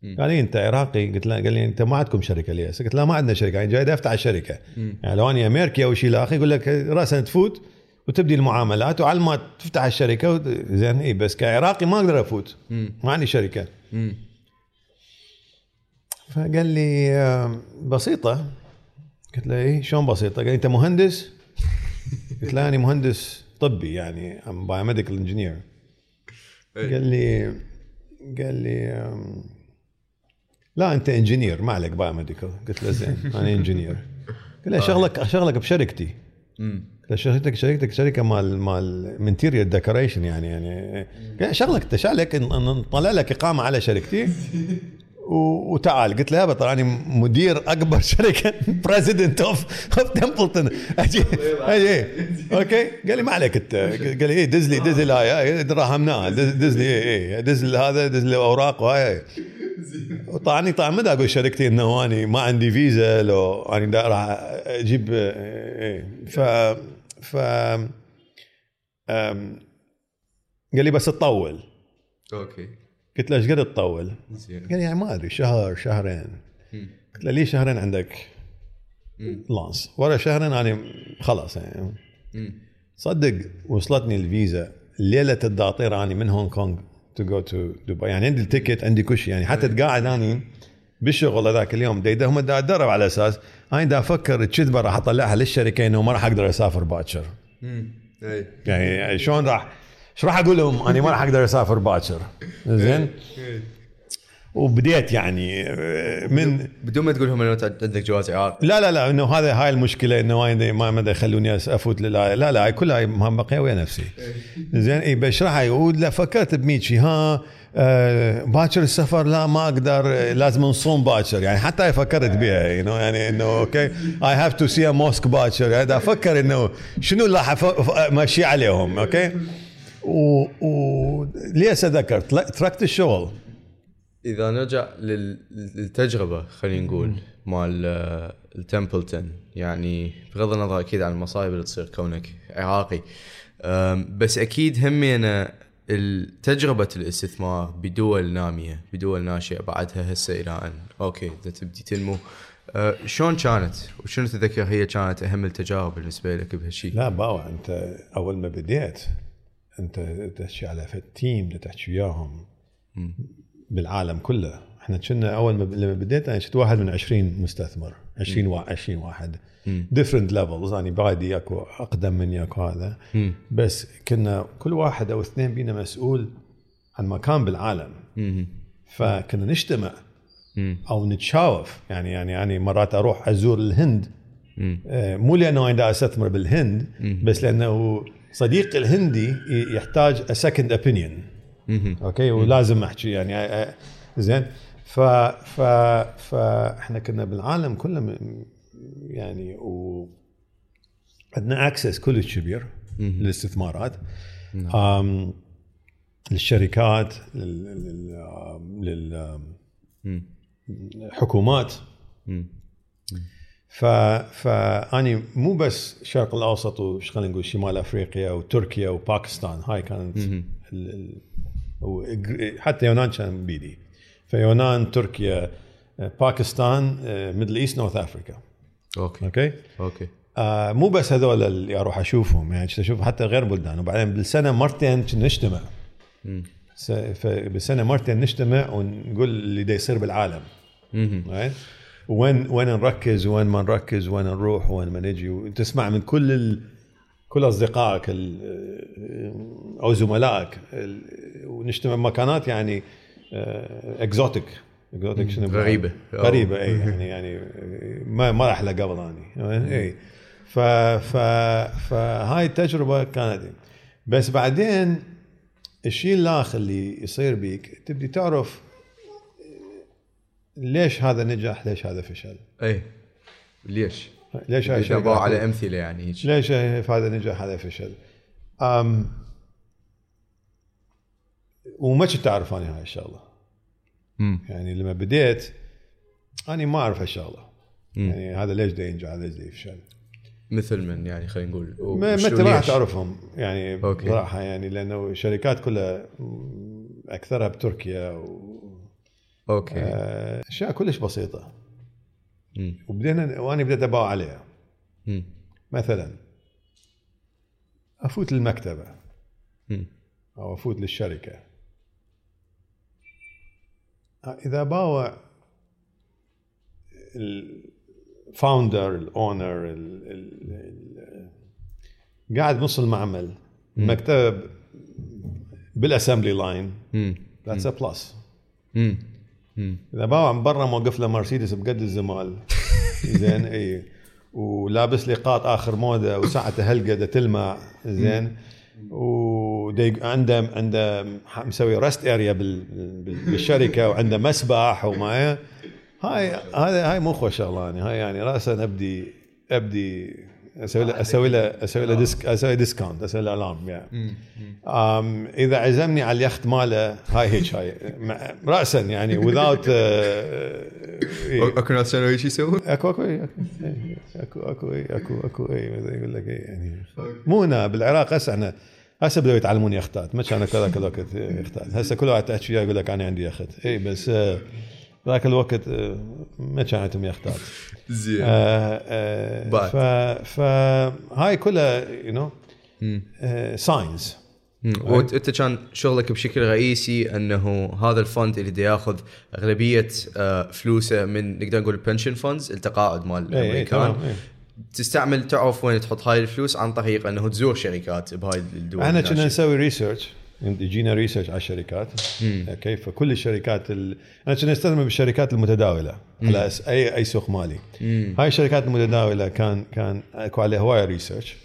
قال لي أنت عراقي قلت له قال لي أنت ما عندكم شركة لي قلت له ما عندنا شركة أنا جاي افتح الشركة مم. يعني لو أني أمريكي أو شيء لاخر يقول لك راسا تفوت وتبدي المعاملات وعلى ما تفتح الشركة زين اي بس كعراقي ما أقدر أفوت. ما عندي شركة مم. فقال لي بسيطة قلت له إيه شلون بسيطة؟ قال لي أنت مهندس؟ قلت له أنا مهندس طبي يعني ام biomedical engineer. قال لي قال لي لا أنت engineer ما عليك biomedical قلت له زين أنا engineer قال لي شغلك اشغلك بشركتي. شركتك شركتك شركة مال مال interior decoration يعني يعني شغلك انت شغلك نطلع لك إقامة على شركتي. وتعال. قلت له يابا ترى أنا مدير أكبر شركة president of of تمبلتون أجي. أجي. okay. قال لي ما عليك أنت. قال لي إيه دز لي دز لي هاي دراهمناها دز لي إيه إيه. دز لي هذا دز لي أوراق وهاي طبعا طبعا ما دا أقول شركتي إنه اني ما عندي فيزا لو اني راح أجيب إيه. ف ف قال لي بس تطول. okay. قلت له إيش قد تطول؟ قال لي يعني ما أدري شهر شهرين. قلت له ليه شهرين عندك. لانس. ورا شهرين أنا خلاص يعني. صدق وصلتني الفيزا. ليله الداطير اني من هونغ كونغ to go to دبي يعني عندي ال ticket عندي كل شيء. يعني حتى تقاعد اني بالشغل هذاك اليوم دا هم دا اتدرب على أساس أنا دا أفكر الكذبه راح اطلعها للشركة إنه ما راح أقدر أسافر باكر. يعني شلون راح؟ إيش راح أقول لهم؟ أنا ما راح أقدر أسافر باكر. زين. وبديت يعني من بدون ما تقول لهم إنه عندك جواز إعاقة لا لا لا إنه هذا هاي المشكلة إنه هاي ما ما يخلوني أفوت لا لا هاي كلها مهم بقيه ويا نفسي. زين؟ اي بشرحها يقول لا فكرت بميتشي ها آه باكر السفر لا ما أقدر لازم نصوم باكر. يعني حتى هاي فكرت بها you know، يعني إنه أوكي اي هاف تو سي موسك باكر. هذا أفكر إنه شنو اللي راح ماشي عليهم أوكي و, و... ليه ذكرت تركت الشغل. إذا نرجع لل- للتجربة خلينا نقول مال آه، التمبلتون يعني بغض النظر أكيد عن المصايب اللي تصير كونك عراقي. بس أكيد همينا تجربة الاستثمار بدول نامية بدول ناشئة بعدها هسه إلى ان okay إذا تبدي تنمو أه، شلون كانت؟ وشنو تذكر هي كانت أهم التجارب بالنسبة لك بهالشيء لا باوع أنت أول ما بديت. انت تحكي على team تحكي وياهم بالعالم كله. إحنا كنا أول ما لما بديت أنا كنت واحد من 20 مستثمر 20 وا 20 واحد. different levels أنا بادي اكو أقدم مني اكو هذا. بس كنا كل واحد أو اثنين بينا مسؤول عن مكان بالعالم. فكنا نجتمع. أو نتشاوف. يعني يعني يعني مرات أروح أزور الهند. آه، مو لأنه أنا أستثمر بالهند بس لأنه صديقي الهندي يحتاج a second opinion مم. okay ولازم أحكي يعني آه، آه، زين ف ف فاحنا كنا بالعالم كله يعني و عندنا اكسس كلش كبير للاستثمارات آم، للشركات لل- لل- آم، لل آم، مم. حكومات مم. ف فاني مو بس الشرق الأوسط وش خلينا نقول شمال أفريقيا وتركيا وباكستان هاي كانت ال... ال... حتى يونان كان بيدي. فيونان تركيا باكستان Middle East North Africa. okay. okay؟ okay. آه مو بس هذول اللي أروح أشوفهم يعني أشوف حتى غير بلدان. وبعدين بالسنة مرتين نجتمع. فبالسنه مرتين نجتمع ونقول اللي دا يصير بالعالم? وين وين نركز وين ما نركز وين نروح وين ما نجي. وتسمع من كل ال... كل أصدقائك ال... أو زملائك ال... ونجتمع بمكانات يعني exotic exotic شنو غريبة. غريبة اي يعني يعني ما ما راح لها قبل اني اي ف ف فهاي التجربة كانت. بس بعدين الشيء الآخر اللي يصير بيك تبدي تعرف ليش هذا نجح ليش هذا فشل؟ اي ليش؟ ليش هاي على أمثلة يعني هيك. ليش هذا نجح هذا فشل. أم وما كنت اعرف أنا هاي الشغله. يعني لما بديت أنا ما أعرف هالشغله. يعني هذا ليش دا ينجح؟ هذا ليش دا يفشل مثل من يعني خلينا نقول انت راح؟ تعرفهم يعني أوكي. بصراحة يعني لأنه الشركات كلها أكثرها بتركيا و أوكي آه، أشياء كلش بسيطة. وبدينا وأنا بديت أباوع عليها. مثلا أفوت للمكتبة. أو أفوت للشركة إذا باوع ال founder ال owner قاعد بنص المعمل المكتب بال assembly line. that's a plus. إذا باوع من برا موقف له مرسيدس بقد الزمال. زين إي. ولابس لي قاط آخر مودة وساعته هالقد تلمع. زين. ودي عنده عنده مسوي rest area بالشركة وعنده مسبح وما هاي هذا هاي مو خوش شغلة يعني. هاي يعني راسا أبدي أبدي أسوي له أسوي له أسوي له disc أسوي discount أسوي له alarm يعني إذا عزمني على اليخت ماله هاي هيك هاي. راسا يعني without آه، أكو ناس كانوا هيك يسوون؟ اكو أكو إي، اكو إي، اكو أكو اكو أكو اي يقول لك يعني. مو هنا بالعراق هسه إحنا هسه بدأوا يتعلمون يختات. ما كان كذاك الوقت يختات. هسه كل واحد تحكي يقول لك أنا عندي يخت. اي بس آه، ذاك الوقت آه، ما كان عندهم يختات زين آه، آه،. ف فهاي كلها you know. signs. وانت كان شغلك بشكل رئيسي انه هذا ال fund اللي دا ياخذ اغلبية آه، فلوسه من نقدر نقول pension funds التقاعد مال إيه، الأمريكان تمام، إيه. تستعمل تعرف وين تحط هاي الفلوس عن طريق إنه تزور شركات بهاي الدول إحنا كنا. نسوي research يجينا research على الشركات أوكي فكل الشركات ال... أنا كنا نستثمر بالشركات المتداولة على. اي أي سوق مالي مم. هاي الشركات المتداولة كان كان أكو عليها هواية research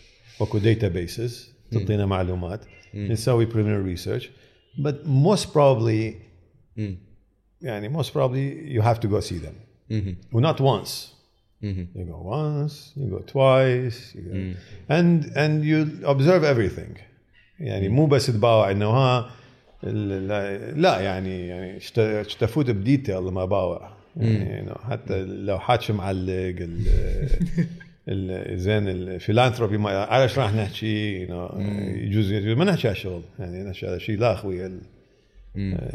واكو data bases تعطينا معلومات نسوي primary research but most probably مم. يعني most probably you have to go see them مم. و not once مم. You go once, you go twice, you go, and and you observe everything. يعني مو بس تباوع إنه ها لا, يعني يعني تفوت ب detail لما باوع. يعني حتى لو hatch معلق زين ال philanthropy ما على إيش راح نحكي؟ يجوز يجوز. ما نحكي على الشغل يعني نحكي على شيء لا أخوي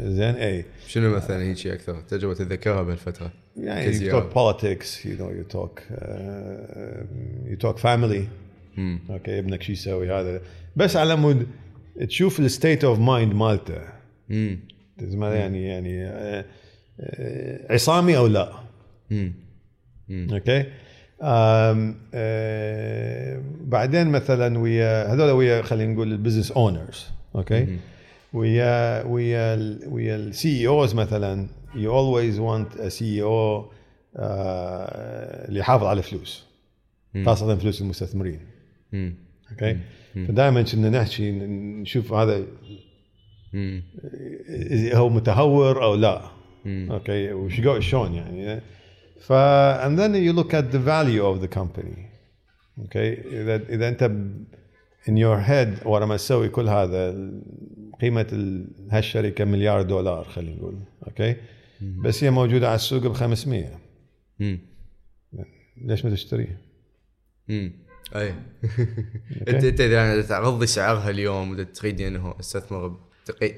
زين إي. شنو مثلا هيك أكثر؟ تجربة تتذكرها بهالفتره؟ يعني you talk politics you know you talk uh, you talk family. أوكي ابنك شو يسوي؟ هذا بس على مود تشوف ال state of mind مالته. يعني يعني آه، آه، عصامي أو لا. مم. أوكي؟ آم، آه، بعدين مثلا ويا هذول ويا خلينا نقول ال business owners أوكي؟ ويا ويا ال- ويا ال CEOs مثلا you always want a CEO آه، اللي يحافظ على الفلوس. خاصة فلوس المستثمرين. أوكي؟ فدائما كنا نحكي نشوف هذا. هو متهور أو لا. أوكي وش شلون يعني ف and then you look at the value of the company أوكي اذا إذا أنت in your head ورا ما تسوي كل هذا قيمة ال- هالشركة مليار دولار خلينا نقول أوكي بس هي موجودة على السوق ب 500 مم. ليش ما تشتريها؟ أي. انت أنت إذا تعرضي سعرها اليوم تريدي إنه استثمر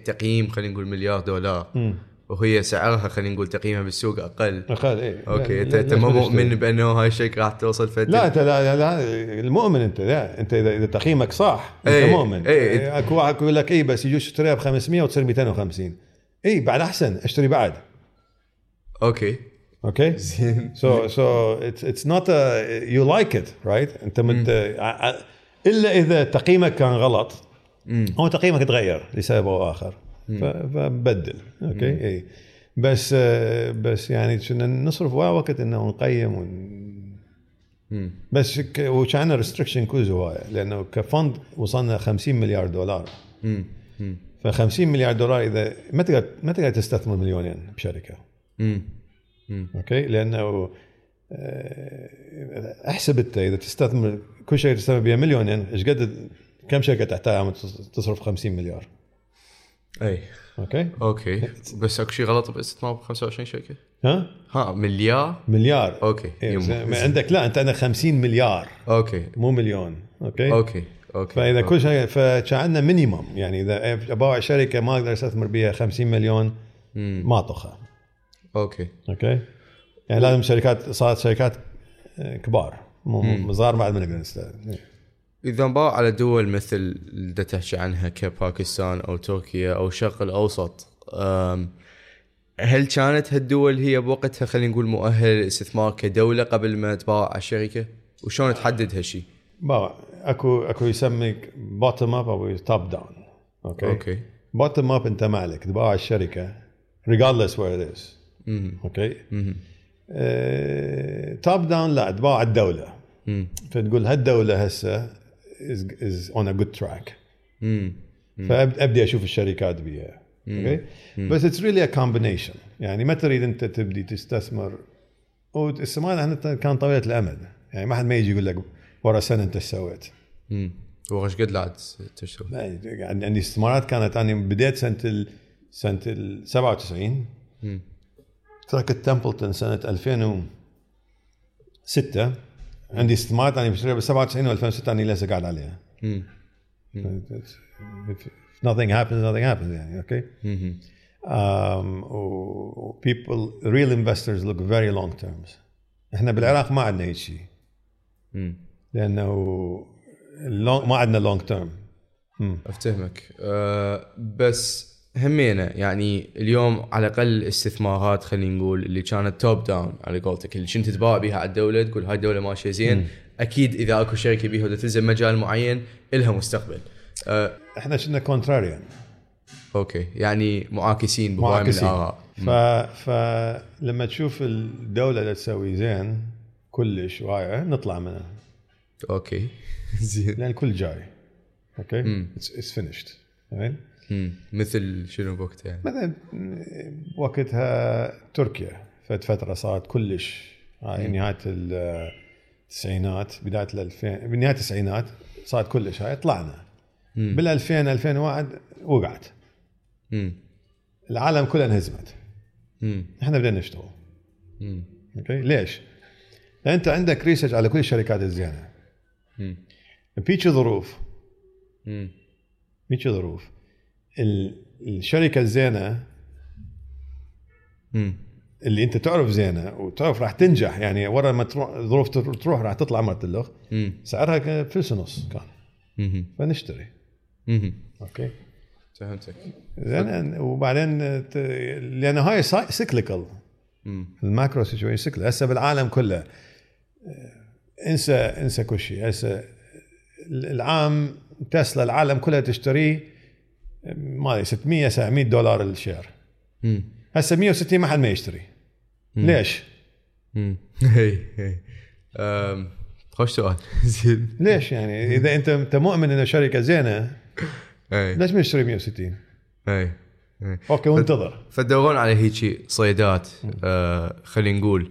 تقييم خلينا نقول مليار دولار مم. وهي سعرها خلينا نقول تقييمها بالسوق أقل. أقل إيه. أوكي لا- انت لا- أنت ما؟ مؤمن بأنه هاي الشركة راح توصل فتره لا أنت لا, لا المؤمن أنت لا أنت اذا إذا تقييمك صح أنت إيه، مؤمن. إيه. إيه أكو واحد يقول لك اي بس يجوز تشتريها ب 500 وتصير 250 اي بعد أحسن اشتري بعد. أوكي. أوكي so so it's it's not you like it right أنت مت ع- إلا إذا تقييمك كان غلط هو تقييمك تغير لسبب أو آخر. ف- فبدل أوكي اي بس بس يعني كنا نصرف وقت إنه نقيم ون... بس ك... وكان restriction cause هوايه لأنه ك fund وصلنا 50 مليار دولار. ف 50 مليار دولار إذا ما تقدر ما تقدر تستثمر مليونين بشركة. أوكي؟ لأنه آه، أحسب أنت إذا تستثمر كل شيء تستثمر بها مليونين إيش قد كم شركة تحتها عم تصرف 50 مليار؟ أي. أوكي؟ أوكي. بس أكو شيء غلط باستثمار ب 25 شركة؟ ها؟ ها مليار؟ مليار. أوكي. إيه، عندك لا أنت عندك 50 مليار. أوكي. مو مليون. أوكي؟ أوكي. أوكي. فإذا كل شيء فكان عندنا minimum يعني إذا أبغى شركة ما أقدر أستثمر بها 50 مليون. ما اطخها okay. okay؟ يعني لازم شركات صارت شركات آه، كبار. مو صغار بعد ما نقدر نستثمر إذا نبغى على دول مثل اللي تحكي عنها كباكستان أو تركيا أو الشرق الأوسط هل كانت هالدول هي بوقتها خلينا نقول مؤهلة للاستثمار كدولة قبل ما تباع على الشركة؟ وشلون تحدد هالشيء؟ أكو أكو يسميك bottom up أو top down okay؟ okay. bottom up أنت مالك تباوع الشركة regardless where it is. مهم. okay. top down لا تباوع الدولة. فتقول هالدولة هسه on a good track. مم. فابدي أشوف الشركات بيها. okay؟ بس it's really a combination يعني ما تريد أنت تبدي تستثمر. والاستثمار إحنا كان طويله الامد يعني ما حد ما يجي يقول لك ورا سنة أنت إيش سويت. وايش قد لا تشتغل؟ يعني عندي استثمارات كانت أنا بديت سنة ال سنة ال 97 مم. تركت تمبلتون سنة 2006 عندي استثمارات أنا بشتريها ب 97 و 2006 أنا لسه قاعد عليها. if nothing happens nothing happens يعني okay um, people real investors look very long terms. إحنا بالعراق ما عندنا هيك شيء. لأنه long, ما عندنا long term أفتهمك. أه بس همينة يعني اليوم على الأقل الاستثمارات خلينا نقول اللي كانت top down على قولتك اللي كنت تباوع بها على الدولة تقول هاي الدولة ماشية زين أكيد إذا أكو شركة بيها تلزم مجال معين إلها مستقبل. أه إحنا كنا contrarian okay يعني معاكسين بهواي من معاكسين. الآراء. ف فلما تشوف الدولة اللي تسوي زين كلش high نطلع منها. okay زين. لأن الكل جاي. okay. it's finished. مثل شنو بوقتها يعني مثلا وقتها تركيا فت فترة صارت كلش high نهاية التسعينات بداية ال 2000 بنهايه التسعينات صارت كلش high طلعنا. بال 2000 2001 وقعت مم. العالم كلها انهزمت. إحنا بدنا نشتغل. okay ليش؟ لأن أنت عندك research على كل الشركات الزينة مم. بيجي ظروف مم. بيجي ظروف الشركة الزينة. اللي انت تعرف زينة وتعرف راح تنجح يعني ورا ما تروح ظروف تر- تروح راح تطلع مم. سعرها فلس ونص كان. فنشتري. أوكي فهمتك زين وبعدين ت- لأن هاي cyclical. ال macro situation cyclical هسه بالعالم كله آه، انسى انسى كل شيء هسه العام تسلا العالم كلها تشتريه ما أدري 600 700 دولار ال share مم. هسه 160 ما حد ما يشتري. ليش؟ مم. هي هي. خوش سؤال. زين. ليش يعني؟ إذا أنت أنت مؤمن إنه شركة زينة أي. ليش ما تشتري 160 أي أي. أوكي وانتظر. فتدورون على هيجي صيدات آه خلينا نقول.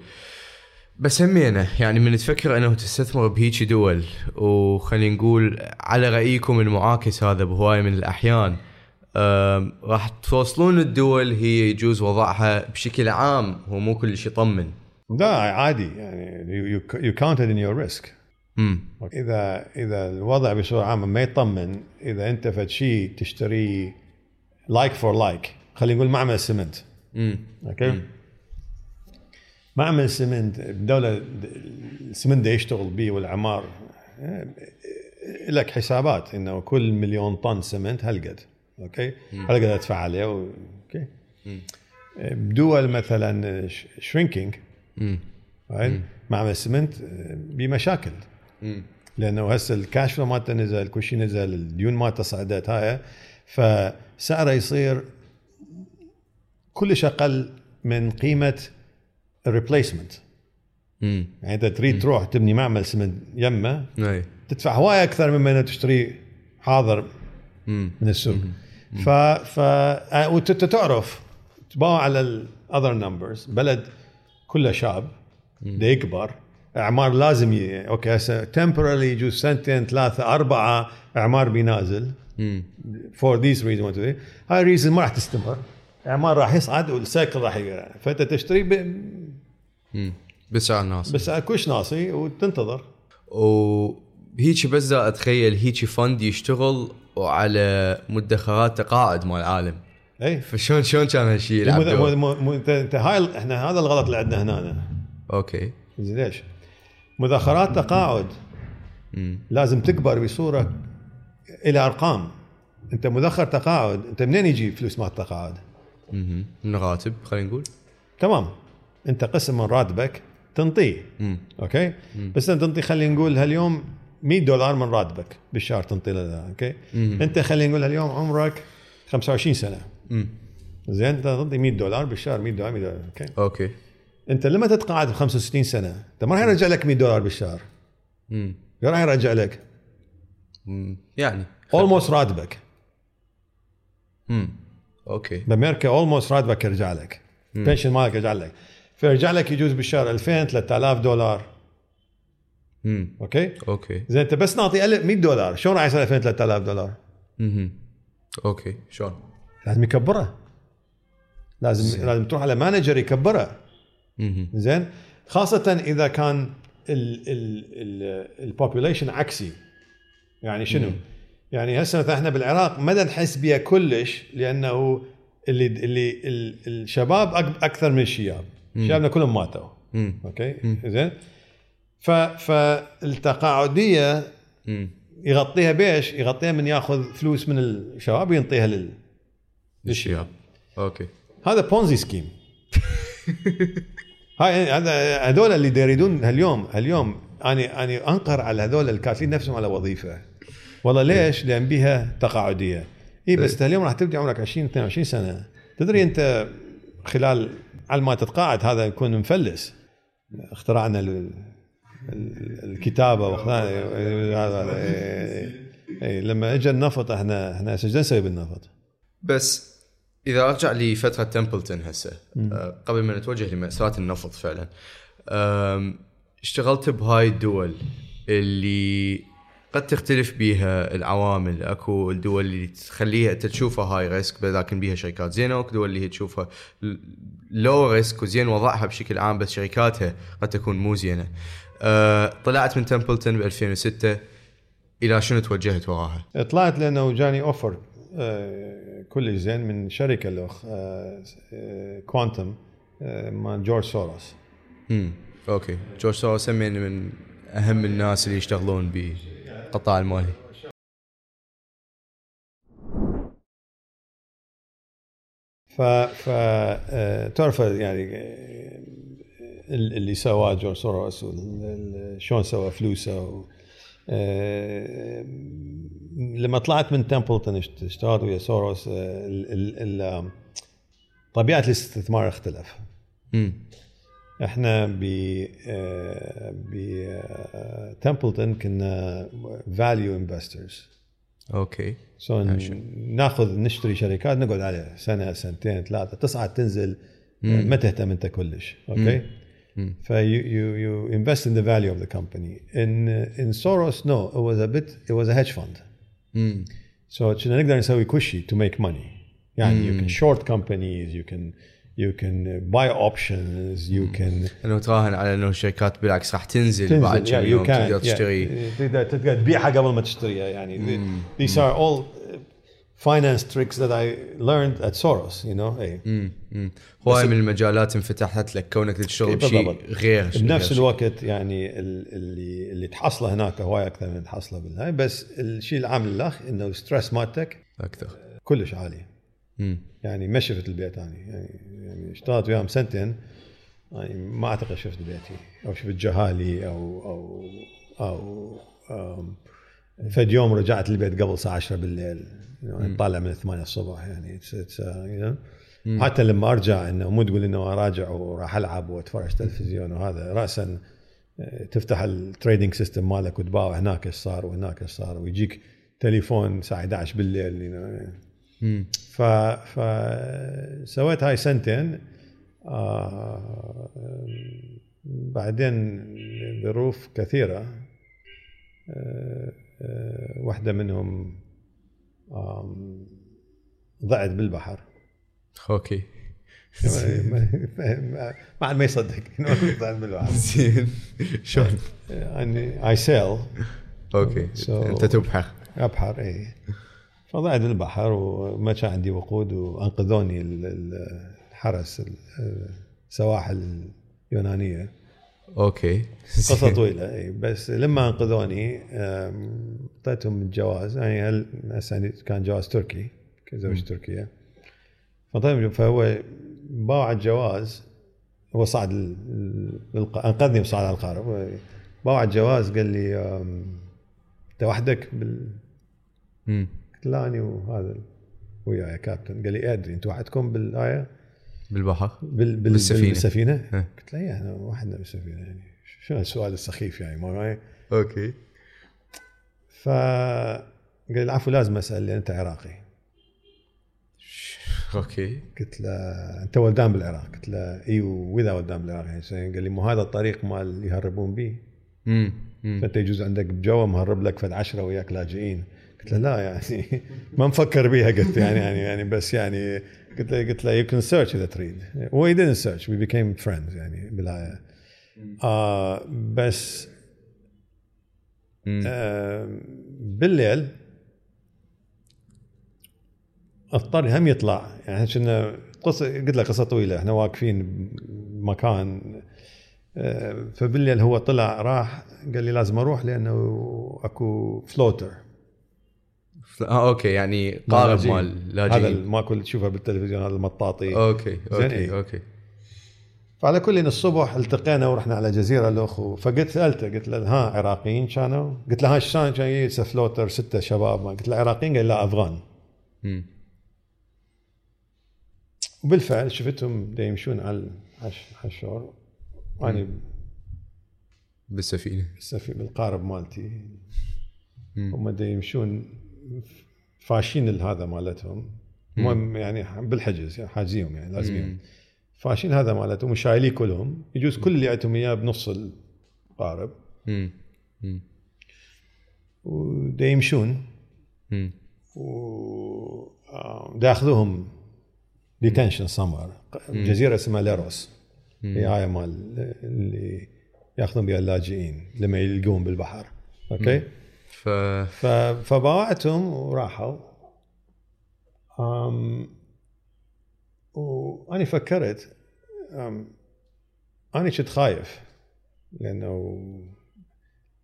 بس همينه يعني من تفكر إنه تستثمر بهيجي دول وخلينا نقول على رأيكم المعاكس هذا بهواي من الأحيان راح توصلون الدول هي يجوز وضعها بشكل عام هو مو كلش يطمن لا عادي يعني you counted in your risk إذا إذا الوضع بصورة عامة ما يطمن إذا أنت فد شيء تشتريه like for like خلينا نقول معمل سمنت. okay؟ معمل سمنت الدولة السمنت يشتغل به والعمار آه، لك حسابات إنه كل مليون طن سمنت هالقد okay؟ هالقد أدفع عليه و... okay بدول مثلا shrinking امم معمل سمنت آه، بمشاكل. لأنه هسه ال cash flow مالته نزل كل شيء نزل الديون مالته صعدت هاي. فسعره يصير كلش أقل من قيمة ال replacement امم يعني انت تريد تروح تبني معمل سمنت يمه تدفع هواي أكثر مما إنك تشتري حاضر من السوق. ف ف آه، وانت تعرف تباوع على ال other numbers بلد كله شاب ده يكبر. أعمار لازم ي... okay هسه temporarily يجوز سنتين ثلاثة أربعة أعمار بينازل. for this reason هاي reason ما راح تستمر. أعمار راح يصعد وال cycle راح ي... فأنت تشتري ب... بسعر ناس بس كوش ناصي وتنتظر. وهيجي بس دا أتخيل هيجي fund يشتغل وعلى مدخرات تقاعد مال العالم. إي. فشلون شلون كان هالشيء يلعب مو- دور؟ مو- مو- انت إنت هاي إحنا هذا الغلط اللي عندنا هنا okay. زين ليش؟ مدخرات تقاعد امم لازم تكبر بصورة إلى أرقام. أنت مدخر تقاعد أنت منين يجي فلوس مال التقاعد؟ من راتب خلينا نقول. تمام. أنت قسم من راتبك تنطيه. okay؟ بس انت تنطي خلينا نقول هاليوم 100 دولار من راتبك بالشهر تنطي له okay؟ مم. أنت خلينا نقول هاليوم عمرك 25 سنة. زين أنت تنطي 100 دولار بالشهر 100 دولار 100 دولار okay؟ okay. أنت لما تتقاعد ب 65 سنة أنت ما راح يرجع لك 100 دولار بالشهر. امم راح يرجع لك. أمم. يعني. almost راتبك. امم okay. بأمريكا almost راتبك يرجع لك. pension مالك يرجع لك. فيرجع لك يجوز بالشهر 2000 3000 دولار. okay? okay. زين أنت بس نعطي 1000 100 دولار. شلون راح يصير 2000 3000 دولار. امم okay شلون؟ لازم يكبرها لازم زين. لازم تروح على manager يكبرها امم زين؟ خاصة إذا كان ال population عكسي. يعني شنو؟ يعني هسه مثلا إحنا بالعراق ما نحس بها كلش لأنه اللي اللي ال- الشباب أكثر من الشياب. شبابنا كلهم ماتوا. أوكي؟ زين؟ فالتقاعدية امم يغطيها بيش؟ يغطيها من ياخذ فلوس من الشباب وينطيها لل الشياب okay. هذا Ponzi scheme هاي هذا هذول اللي يريدون هاليوم هاليوم أنا أنا أنقر على هذول الكاتلين نفسهم على وظيفة. والله ليش؟ لأن بيها تقاعدية. اي بس اليوم راح تبدي عمرك 20 22 سنة. تدري أنت خلال على ما تتقاعد هذا يكون مفلس. اخترعنا الكتابة واخترعنا هذا إيه، إيه، لما اجى النفط إحنا إحنا إيش نسوي بالنفط؟ بس إذا أرجع لفترة تمبلتون هسه آه، قبل ما نتوجه لمأساة النفط فعلا اشتغلت بهاي الدول اللي قد تختلف بيها العوامل. أكو الدول اللي تخليها انت تشوفها high risk لكن بيها شركات زينه واكو دول اللي هي تشوفها low risk وزين وضعها بشكل عام بس شركاتها قد تكون مو زينة. أه طلعت من تمبلتون ب 2006 إلى شنو توجهت وراها؟ طلعت لأنه جاني offer آه، كل زين من شركة الاخ آه، آه، كوانتم آه، مال جورج سوروس امم okay. جورج سوروس همين من أهم الناس اللي يشتغلون بالقطاع المالي ف ف آه، تعرف يعني آه، اللي سواه جورج سوروس شلون سوى فلوسه و- آه، لما طلعت من تمبلتون اشت- اشتغلت ويا سوروس آه، ال- ال- ال- طبيعة الاستثمار اختلف. امم إحنا ب ب تمبلتون كنا value investors okay. so ناخذ نشتري شركات نقعد عليها سنة سنتين ثلاثة تصعد تنزل ما تهتم انت كلش. okay? مم. ف you you you invest in the value of the company in in Soros no it was a bit it was a hedge fund امم so كنا نقدر نسوي كل شيء to make money يعني you can short companies you can you can buy options you can انه تراهن على انه الشركات بالعكس راح تنزل, تنزل بعد كم yeah, يوم you can, تقدر yeah. تشتري تقدر تقدر تبيعها قبل ما تشتريها يعني these are all finance tricks that I learned at Soros you know? إي. امم امم هواي من المجالات انفتحت لك كونك تشتغل بشيء. غير بنفس الوقت يعني ال- اللي اللي تحصله هناك هواي أكثر من تحصله بالهاي بس الشيء العام للأخ إنه ال stress مالتك أكثر. كلش عالي. يعني ما شفت البيت أنا. يعني يعني اشتغلت وياهم سنتين يعني ما أعتقد شفت بيتي. أو شفت جهالي أو أو أو أم، فد يوم رجعت البيت قبل الساعة 10 بالليل. طالع من 8 الصبح يعني. It's, it's, uh, you know. حتى لما أرجع إنه مو تقول إنه راجع وراح ألعب وأتفرج تلفزيون وهذا راسا آه، تفتح ال trading system مالك وتباوع هناك إيش صار وهناك إيش صار ويجيك تليفون الساعة 11 بالليل ف ف سويت هاي سنتين آه بعدين ظروف كثيرة آه آه واحدة منهم ضعت بالبحر. okay. ما ما يصدق إنه ضعت بالبحر. زين. شلون؟ يعني I sail okay. أنت تبحر. أبحر اي فضعت بالبحر وما كان عندي وقود وأنقذوني ال- ال- الحرس ال- السواحل اليونانية. okay. قصة طويلة اي بس لما أنقذوني أعطيتهم الجواز يعني هل هسه كان جواز تركي كزوج تركية فطيب فهو باع الجواز هو صعد أنقذني وصعد على القارب. باع الجواز قال لي أنت وحدك بال. قلت لا اني وهذا وياي كابتن. قال لي أدري أنتم وحدكم بالآية. بالبحر؟ بال بال. بالسفينة. ها. قلت له إيه إحنا وحدنا بالسفينه يعني. شنو السؤال السخيف يعني ما معي أوكي. فقال لي العفو لازم أسأل لأن أنت عراقي. okay. قلت له أنت ولدان بالعراق. قلت له اي وإذا ولدان بالعراق يعني. قال لي مو هذا الطريق مال يهربون به امم. فأنت يجوز عندك بجوا مهرب لك فد عشرة وياك لاجئين. قلت له لا يعني ما مفكر بيها. قلت يعني يعني يعني بس يعني قلت له قلت له you can search اذا تريد هو he didn't search. We became friends يعني بالنهايه آه بس. آه بالليل اضطر هم يطلع. يعني كنا قصه قلت لك قصة طويلة. إحنا واقفين بمكان آه، فبالليل هو طلع راح قال لي لازم أروح لأنه أكو فلوتر آه أوكي يعني قارب. مال هذا لاجئين ال- ما كل تشوفه بالتلفزيون هذا المطاطي. أوكي زين أوكي إيه. أوكي. فعلى كل إن الصبح التقينا ورحنا على جزيرة الأخو. فقلت سألته قلت له ها عراقيين كانوا؟ قلت له ها شلون كان فلوتر ستة شباب. ما قلت له عراقيين؟ قال لا أفغان. أمم. وبالفعل شفتهم دا يمشون على الحش- الحشور وأنا بالسفينة. بالسفي بالقارب مالتي. مم. هم دا يمشون فاشين هذا مالتهم. المهم يعني بالحجز يعني حاجزيهم يعني لازميهم. فاشين هذا مالتهم وشايليه كلهم يجوز كل اللي عندهم إياه بنص القارب. ودا يمشون. ودا ياخذوهم ديتنشن سمر جزيرة اسمها ليروس هي هاي مال اللي ياخذون بها اللاجئين لما يلقون بالبحر. أوكي؟ ف ف- فباعتهم وراحوا أم وأنا فكرت أم أنا كنت خايف لأنه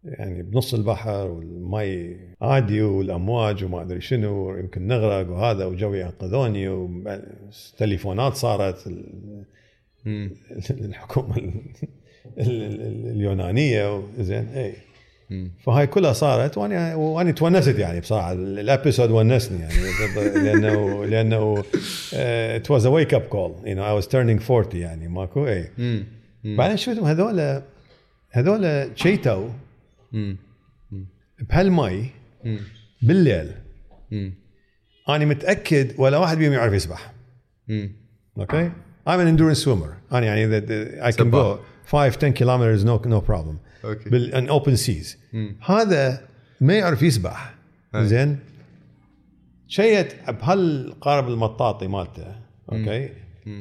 يعني بنص البحر والمي عادي والأمواج وما أدري شنو يمكن نغرق وهذا وجوي ينقذوني والتليفونات صارت ال- أمم. الحكومة ال- ال- ال- اليونانية زين اي. فهاي كلها صارت وأنا وأنا تونست يعني بصراحة. ال episode ونسني يعني. لأنه لأنه it was a wake up call you know I was turning 40 يعني. ماكو؟ اي. بعدين شفتهم هذول هذول شيتوا. بهالمي. بالليل. أنا متأكد ولا واحد بيهم يعرف يسبح. okay؟ I'm an endurance swimmer. أنا يعني I can سباح. go 5 10 kilometers no no problem. okay. بال in open seas. هذا ما يعرف يسبح. أي. زين؟ شيت بهالقارب المطاطي مالته أوكي؟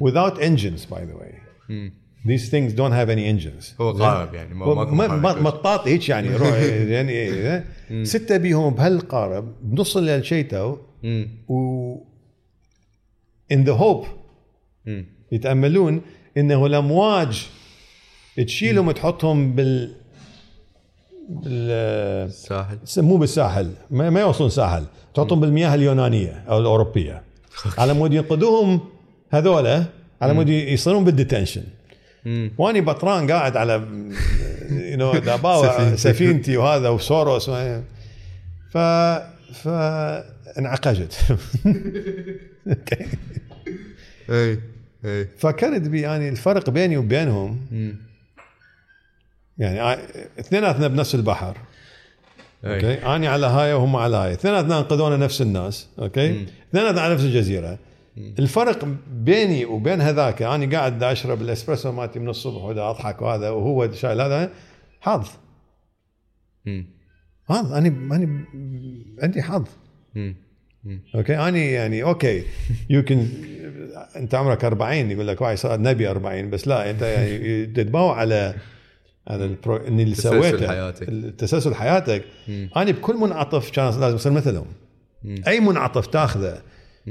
without engines by the way. these things don't have any engines. هو؟ قارب يعني ما- مطاطي هيك يعني روح يعني ستة بيهم بهالقارب بنص الليل شيتوا. و in the hope. يتأملون إنه الامواج تشيلهم تحطهم بال بال ساحل. مو بالساحل. ما, ما يوصلون ساحل. تحطهم بالمياه اليونانية أو الأوروبية. على مود ينقذوهم هذولا على مود يصيرون بال detention. واني بطران قاعد على you know سفينتي. وهذا وسوروس ف ف انعقجت. اي اي فكرت بي يعني الفرق بيني وبينهم. يعني آ- اثنيناتنا بنفس البحر. okay؟ أنا على هاي وهم على هاي. اثنيناتنا انقذونا نفس الناس. okay؟ اثنيناتنا على نفس الجزيرة. الفرق بيني وبين هذاك أنا قاعد دا أشرب الإسبريسو مالتي من الصبح ودا أضحك وهذا وهو شايل هذا حظ. حظ أنا أنا عندي حظ. okay؟ أنا يعني okay. you can أنت عمرك 40 يقول لك واحد صار نبي 40 بس لا أنت يعني تتباوع على على البرو... إني اللي تسلسل سويته. حياتك. تسلسل حياتك. مم. أنا بكل منعطف كان لازم أصير مثلهم. مم. أي منعطف تأخذه.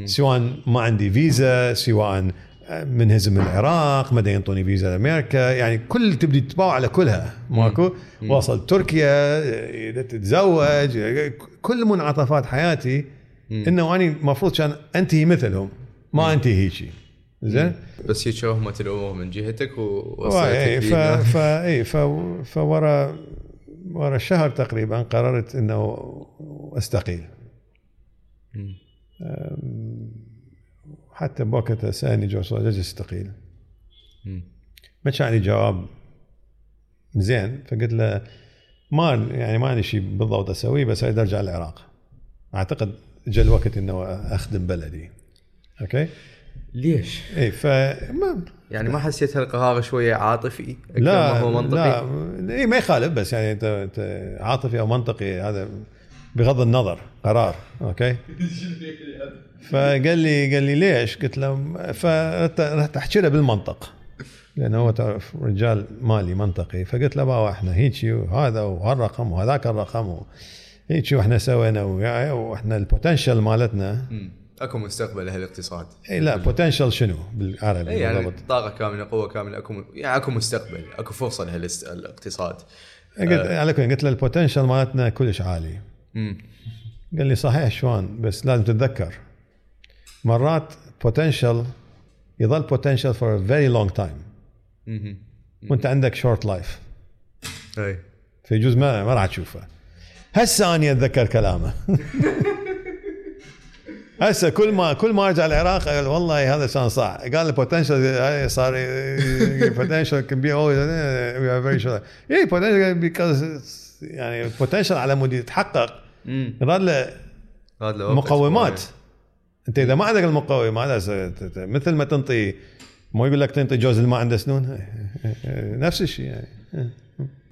سواء ما عندي فيزا سواء منهزم من العراق ما ينطوني فيزا لأمريكا. يعني كل تبدي تتباوع على كلها. ماكو؟ واصل تركيا تتزوج. كل منعطفات حياتي إنه اني المفروض كان أنتهي مثلهم ما أنتهي هيجي زين؟ بس هيك رهمة الأمور من جهتك ووصلتك ف بينا. ف اي ف فورا ورا شهر تقريبا قررت إنه أستقيل. حتى بوقتها سالني جو ليش استقيل؟ ما كان عندي جواب. زين فقلت له ما يعني ما عندي شيء بالضبط أسويه بس أريد أرجع العراق. أعتقد جاء الوقت إنه أخدم بلدي. okay؟ ليش؟ اي فما يعني ما حسيت هالقرار شوية عاطفي لا ما هو منطقي؟ لا اي ما يخالف بس يعني انت أنت عاطفي أو منطقي هذا بغض النظر قرار okay فقال لي قال لي ليش؟ قلت له فرحت أحكي له بالمنطق لأنه هو تعرف رجال مالي منطقي فقلت له بابا إحنا هيجي وهذا وهالرقم وهذاك الرقم هيجي وإحنا سوينا وإحنا ال potential مالتنا. اكو مستقبل هالاقتصاد إي لا potential شنو؟ بالعربي إي يعني بالضبط. طاقة كاملة قوة كاملة اكو يعني اكو مستقبل اكو فرصة لهالاقتصاد قلت على كل قلت له ال potential مالتنا كلش عالي. مم. قال لي صحيح شلون؟ بس لازم تتذكر مرات potential يظل a very long time. مم. وانت عندك short life. إي. فيجوز ما ما راح تشوفه. هسه اني اتذكر كلامه. هسه كل ما كل ما ارجع العراق قال والله هذا كان صح قال ال potential صار potential can be always we are very sure اي potential because it's- يعني potential على مود يتحقق. يظل له. مقومات أنت إذا ما عندك المقومات مثل ما تنطي ما يقول لك تنطي جوز اللي ما عنده سنون نفس الشيء يعني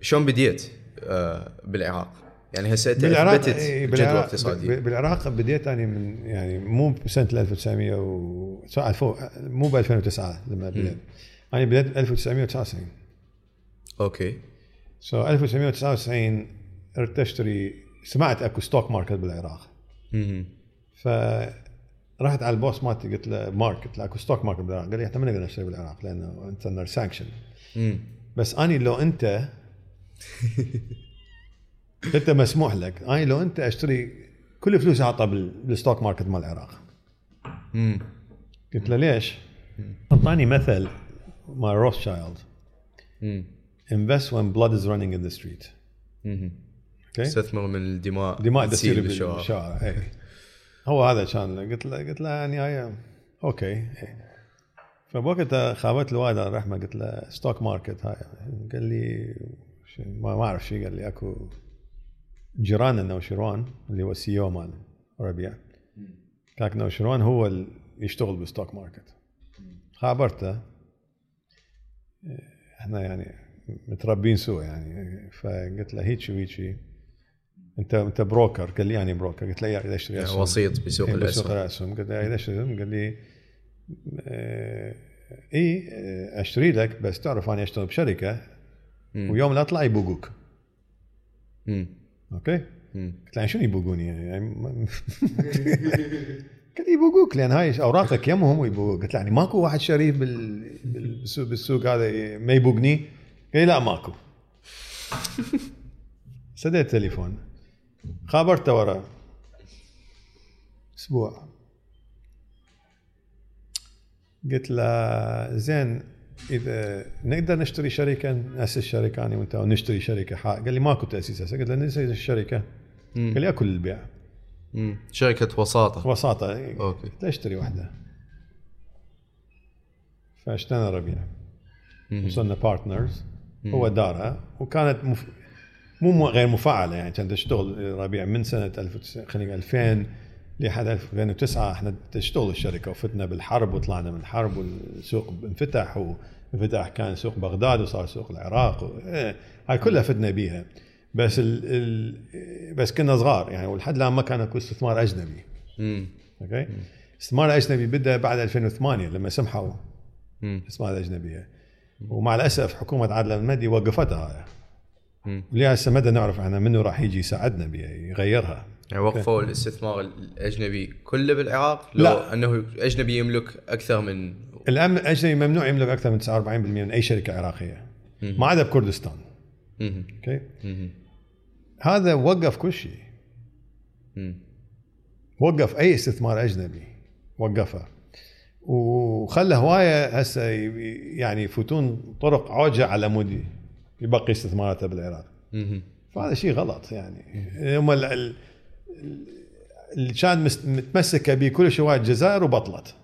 شلون بديت آه بالعراق؟ يعني هسه أثبتت إيه، جدوى بالعراق اقتصادية. بالعراق بديت اني من يعني مو بسنة 1900 و مو ب 2009 لما بديت. أنا بديت ب 1999 okay. so 1999 رحت اشتري سمعت أكو stock market بالعراق. فرحت على ال boss مالتي قلت له مارك قلت له أكو stock market بالعراق. قال لي إحنا ما نقدر نشتري بالعراق لأنه انت sanction. بس أني لو أنت انت مسموح لك. اني لو أنت أشتري كل فلوسي بال- بال stock market مال العراق. مم. قلت له ليش؟ أعطاني مثل مال روثشايلد invest when blood is running in the street. okay استثمر من الدماء. دماء تسيل بالشوارع اي هو هذا كان قلت له قلت له يعني هاي okay إي. فبوقتها خابت الوالد على الرحمة. قلت له stock market هاي. قال لي شو- ما ما أعرف شيء قال لي. أكو جيراننا نوشيروان اللي هو ال CEO مال ربيع. كاك نوشيروان هو اللي يشتغل بال stock market خابرته إحنا يعني متربين سوا يعني. فقلت له هيك وهيك انت أنت broker قال لي يعني broker قلت له يعني إذا اشتري يعني أسهم. وسيط بسوق إيه، بسوق الأسهم. الأسهم. قلت له يعني اشتري أسهم؟ قال لي آه، اي آه، أشتري لك بس تعرف أنا أشتغل بشركة. ويوم لا أطلع يبوقوك. okay. قلت له شنو يبوقوني يعني قال يبوقوك لأن هاي اوراقك يمهم ويبوقوك قلت له يعني ماكو واحد شريف بال... بالسوق, بالسوق هذا ما يبوقني قال لا ماكو سديت التليفون خابرته ورا أسبوع قلت له زين إذا نقدر نشتري شركة نأسس شركة أنا وأنت ونشتري شركة حق قال لي ماكو تأسيس هسه قلت له ناسس الشركة. قال لي أكل البيع. مم. شركة وساطة. وساطة. okay. قلت له اشتري واحدة فاشترينا ربيع وصلنا بارتنرز هو دارها. وكانت مف... مو غير مفعلة يعني كانت تشتغل ربيع من سنة 1900 خلينا 2000 لحد 2009 إحنا تشتغل الشركة وفتنا بالحرب وطلعنا من الحرب والسوق انفتح وانفتح كان سوق بغداد وصار سوق العراق إيه، هاي كلها فتنا بيها بس ال ال بس كنا صغار يعني ولحد الآن ما كان أكو استثمار أجنبي. امم أوكي؟ استثمار أجنبي بدأ بعد 2008 لما سمحوا الاستثمار الاجنبي ومع الأسف حكومة عادل المهدي وقفتها هاي. لهسه ما نعرف إحنا منو راح يجي يساعدنا بها يغيرها. يعني وقفوا الاستثمار الأجنبي كله بالعراق؟ لا. لو أنه أجنبي يملك أكثر من الامن الاجنبي ممنوع يملك أكثر من 49% من أي شركة عراقية. ما عدا بكردستان. أوكي. هذا وقف كل شيء. وقف أي استثمار أجنبي وقفه. وخلى هواية هسه يعني يفوتون طرق عوجة على مود يبقي استثماراته بالعراق. فهذا شيء غلط يعني. هم اللي كان مست- متمسكة به كل شيء وايد الجزائر وبطلت.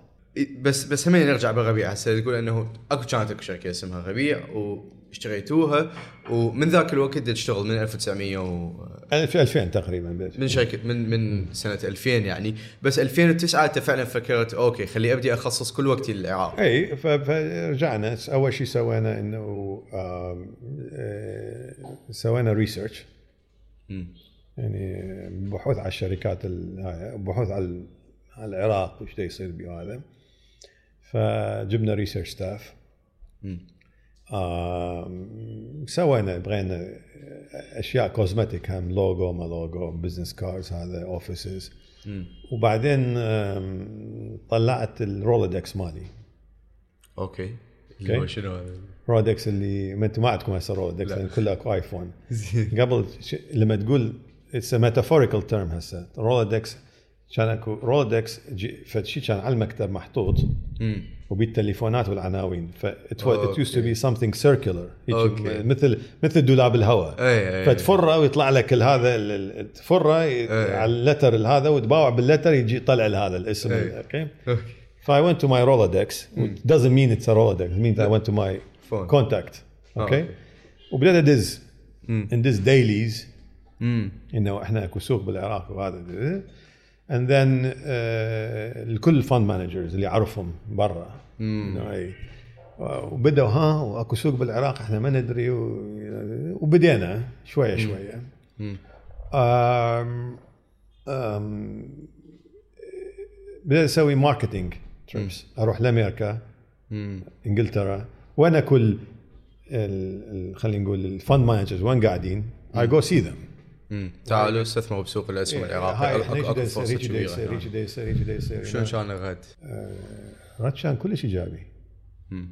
بس بس هم نرجع بالربيع هسه تقول إنه أكو كانت أكو شركة اسمها ربيع واشتريتوها ومن ذاك الوقت تشتغل من 1900 و في 2000 تقريبا من شركة من من سنة 2000 يعني. بس 2009 أنت فعلا فكرت okay خلي أبدي أخصص كل وقتي للعراق إي فرجعنا أول شيء سوينا إنه آه، سوينا research. يعني بحوث على الشركات بحوث على ال- على العراق وش يصير بهذا فجبنا research staff. سوينا بغينا أشياء cosmetic هم لوجو ما logo business cards هذا offices. وبعدين طلعت الرولدكس مالي أوكي اللي هو شنو هذا؟ Rolodex اللي ما أنتم ما عندكم هسه Rolodex لا. لأن كله اكو iPhone قبل ش... لما تقول it's metaphorical term هسه Rolodex كان اكو Rolodex فشي كان على المكتب محطوط مم. وبالتليفونات والعناوين ف it okay. used to be something circular هيك okay. مثل مثل دولاب الهواء أي أي فتفره ويطلع لك هذا تفره ي- إيه. على ال letter هذا وتباوع بال letter يجي يطلع هذا الاسم إيه. okay okay ف I went to my Rolodex which doesn't mean it's a Rolodex it means I went to my Phone. contact آه، okay okay. وبدأت أدز مم. ندز dailies مم. إنه إحنا اكو سوق بالعراق وهذا and then uh, الكل ال fund managers اللي اعرفهم برا مم. إنه أي. وبدأوا ها وأكو سوق بالعراق إحنا ما ندري و... وبدينا شوية شوية مم. أم... أم... بدأت أسوي marketing trips أروح لأمريكا مم. إنجلترا وين كل ال... ال... خلينا نقول ال fund managers وين قاعدين I go see them. تعالوا استثمروا بسوق الاسهم العراقي هاي اكو اكو فرصة كبيرة إيش دا هنا. يصير إيش دا يصير شلون كان الغد؟ رد كان كلش إيجابي.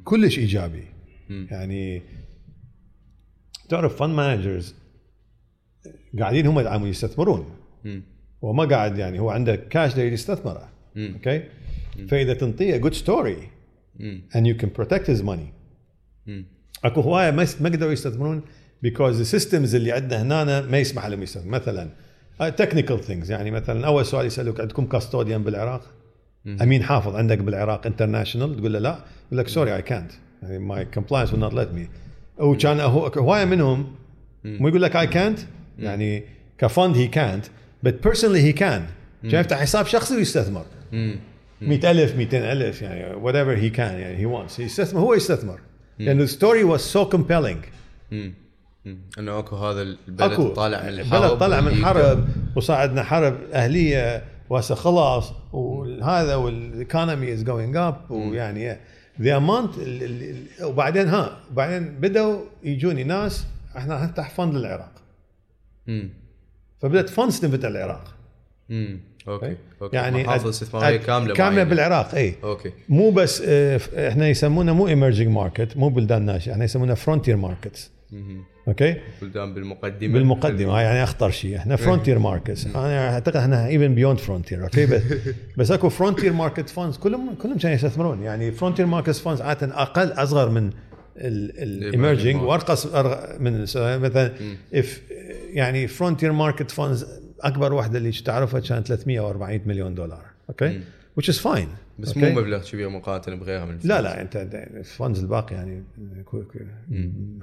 كلش إيجابي. يعني تعرف fund managers قاعدين هم عم يستثمرون. هو ما قاعد يعني هو عنده كاش دا يستثمره. okay فإذا تنطيه good story you can protect his money مم. أكو هواية ما ما قدروا يستثمرون the systems اللي عندنا هنا ما يسمح لهم يستثمرون مثلا technical things يعني مثلا أول سؤال يسألوك عندكم custodian بالعراق؟ أمين حافظ عندك بالعراق international تقول له لا. يقول لك سوري اي كانت يعني ماي كومبلاينس will not let me. وكان هو هواية منهم مو يقول لك اي كانت يعني كفند هي كانت but personally he can. كان يفتح حساب شخصي ويستثمر. مم. 100000 200000 يعني whatever he can يعني he wants. يستثمر هو يستثمر. لأنه ال story compelling. مم. مم. إنه أكو هذا البلد أكو. طالع من الحرب البلد طلع من واللي حرب وصار عندنا حرب أهلية وهسه خلاص. وهذا وال economy is going up ويعني the amount وبعدين ها بعدين بدأوا يجوني ناس إحنا نفتح fund للعراق مم. فبدأت funds تنفتح العراق. مم. okay okay. يعني محافظه استثمارية كاملة كاملة معينة. بالعراق اي okay. مو بس ف- إحنا يسمونه مو emerging market مو بلدان ناشئة إحنا يسمونه frontier markets. okay؟ بلدان بالمقدمة. بالمقدمة هاي يعني أخطر شيء. إحنا frontier markets أنا أعتقد إحنا even beyond frontier okay؟ بس بس أكو frontier market funds كلهم كلهم كانوا يستثمرون. يعني frontier market funds عادة أقل أصغر من ال emerging market. وارقص من مثلا if يعني frontier market funds أكبر واحدة اللي تعرفها كانت 340 مليون دولار okay؟ which is fine. بس? مو مبلغ كبير مقارنة بغيرها من لا لا أنت ال funds الباقي يعني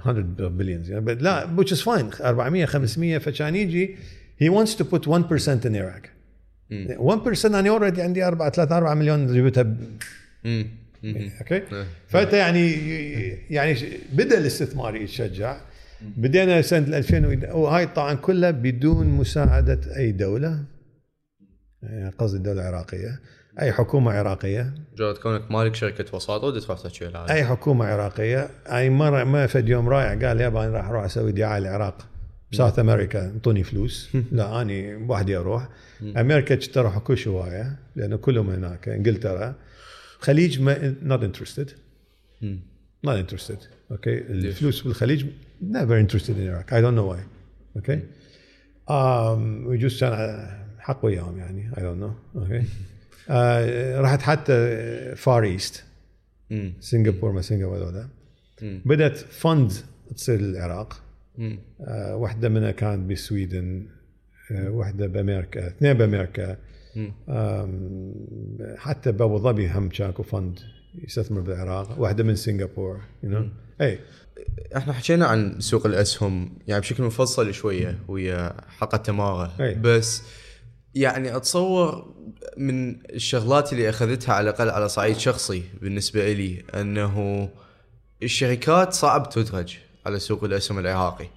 100 billions يعني لا which is fine. 400 500 فكان يجي he wants to put 1% in Iraq. 1% أنا already عندي 4 3 4 مليون جبتها ب- مم. مم. okay؟ إيه. فأنت يعني يعني بدأ الاستثمار يتشجع. بدينا سنة 2000 وهاي طبعا كلها بدون مساعدة أي دولة. يعني قصدي الدولة العراقية. أي حكومة عراقية. مجرد كونك مالك شركة وساطه ودفع تحكي أي حكومة عراقية. أي مرة ما فد يوم رايح قال يابا أنا راح أروح أسوي دعاية العراق ب South أمريكا انطوني فلوس. لا أني وحدي أروح. أمريكا تروح كل هوايه لأنه كلهم هناك إنجلترا. خليج ما not interested not interested. okay الفلوس بالخليج interested in Iraq. I don't know why. okay um, ويجوز كان حق وياهم يعني. I don't know. okay آه رحت حتى Far East مم. سنغافور ما سنغافور هذول. بدأت fund تصير للعراق. آه واحدة منها كانت بال Sweden آه واحدة بأمريكا اثنين بأمريكا. حتى بأبو ظبي هم شاكو فند يستثمر بالعراق. واحدة من سنغافور you know. اي إحنا حكينا عن سوق الأسهم يعني بشكل مفصل شوية ويا حلقة تمارة. أي. بس يعني أتصور من الشغلات اللي أخذتها على الأقل على صعيد شخصي بالنسبة لي أنه الشركات صعب تدرج على سوق الأسهم العراقي.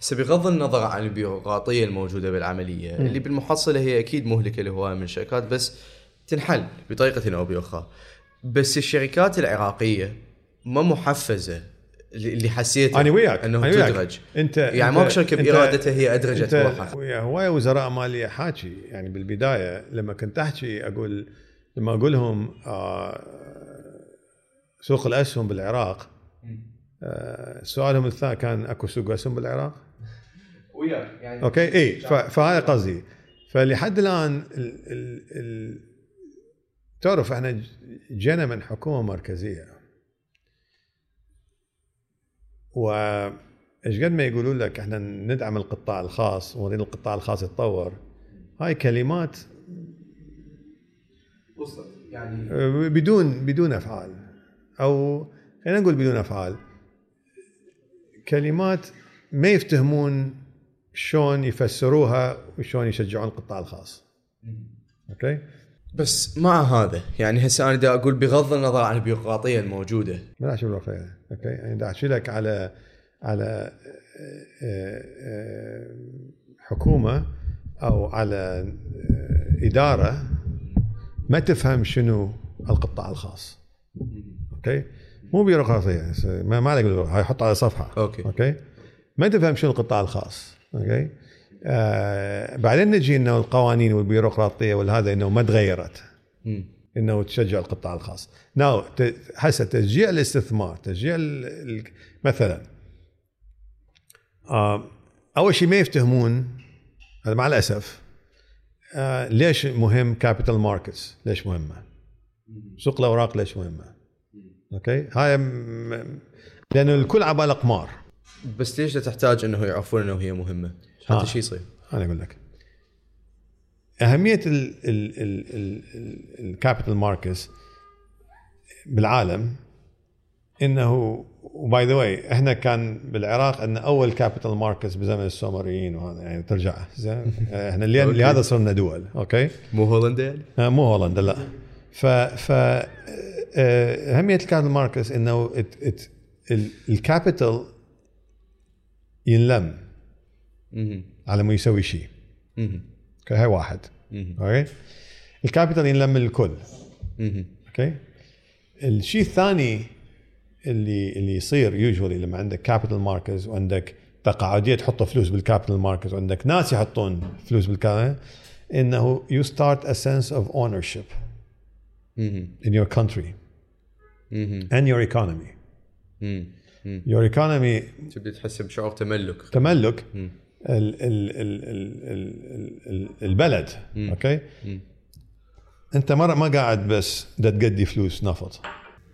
هسه بغض النظر عن البيروقراطية الموجودة بالعملية اللي بالمحصلة هي أكيد مهلكة لهواية من الشركات بس تنحل بطريقة أو بأخرى. بس الشركات العراقية ما محفزة اللي اللي حسيته أنا وياك أنه أنا وياك. تدرج. انت يعني أنت- ماكو شركه أنت- بارادتها هي أدرجت روحها ويا هواية وزراء مالية حاكي يعني بالبداية لما كنت أحكي أقول لما أقول لهم آه سوق الاسهم بالعراق آه سؤالهم الثاني كان أكو سوق اسهم بالعراق؟ وياك يعني أوكي؟ إي فهذا قصدي. فلحد الآن ال ال ال تعرف إحنا جينا من حكومة مركزية. و إيش قد ما يقولوا لك إحنا ندعم القطاع الخاص ونريد القطاع الخاص يتطور. هاي كلمات وصلت يعني بدون بدون أفعال. أو خلينا نقول بدون أفعال. كلمات ما يفتهمون شلون يفسروها وشلون يشجعون القطاع الخاص. okay؟ بس مع هذا يعني هسه أنا دا أقول بغض النظر عن البيروقراطية الموجودة. ما أشوف الوفاه okay؟ يعني أحكي لك على على آه، آه، حكومة أو على آه، إدارة ما تفهم شنو القطاع الخاص. okay؟ مو بيروقراطية ما ما عليك هاي حط على صفحة. okay. okay؟ ما تفهم شنو القطاع الخاص. okay؟ آه بعدين نجي إنه القوانين والبيروقراطية والهذا إنه ما تغيرت. إنه تشجع القطاع الخاص. now ت- هسه تشجيع الاستثمار تشجيع ال- ال- مثلا آه أول شيء ما يفتهمون هذا مع الأسف آه ليش مهم capital markets ليش مهمة؟ سوق الأوراق ليش مهمة؟ okay؟ هاي لأنه الكل على باله قمار بس ليش تحتاج إنه يعرفون إنه هي مهمة؟ آه. حتى شيء يصير. أنا أقول لك. أهمية ال capital markets بالعالم إنه و by the way إحنا كان بالعراق عندنا أول capital markets بزمن السومريين وهذا يعني ترجع زين إحنا. لهذا صرنا دول okay مو هولندا يعني؟ آه، مو هولندا لا ف ف آه، أهمية ال capital markets إنه ال capital ينلم. على ما يسوي شيء. okay هاي واحد. okay ال capital ينلم من الكل. okay الشيء الثاني اللي اللي يصير usually لما عندك capital markets وعندك تقاعديه تحط فلوس بال capital markets وعندك ناس يحطون فلوس بال capital إنه you start a sense of ownership مهم. in your country مهم. and your economy مهم. مهم. your economy تبي تحس بشعور تملك تملك. ال ال ال ال ال ال البلد okay مم. انت ما ما قاعد بس دا تقدي فلوس نفط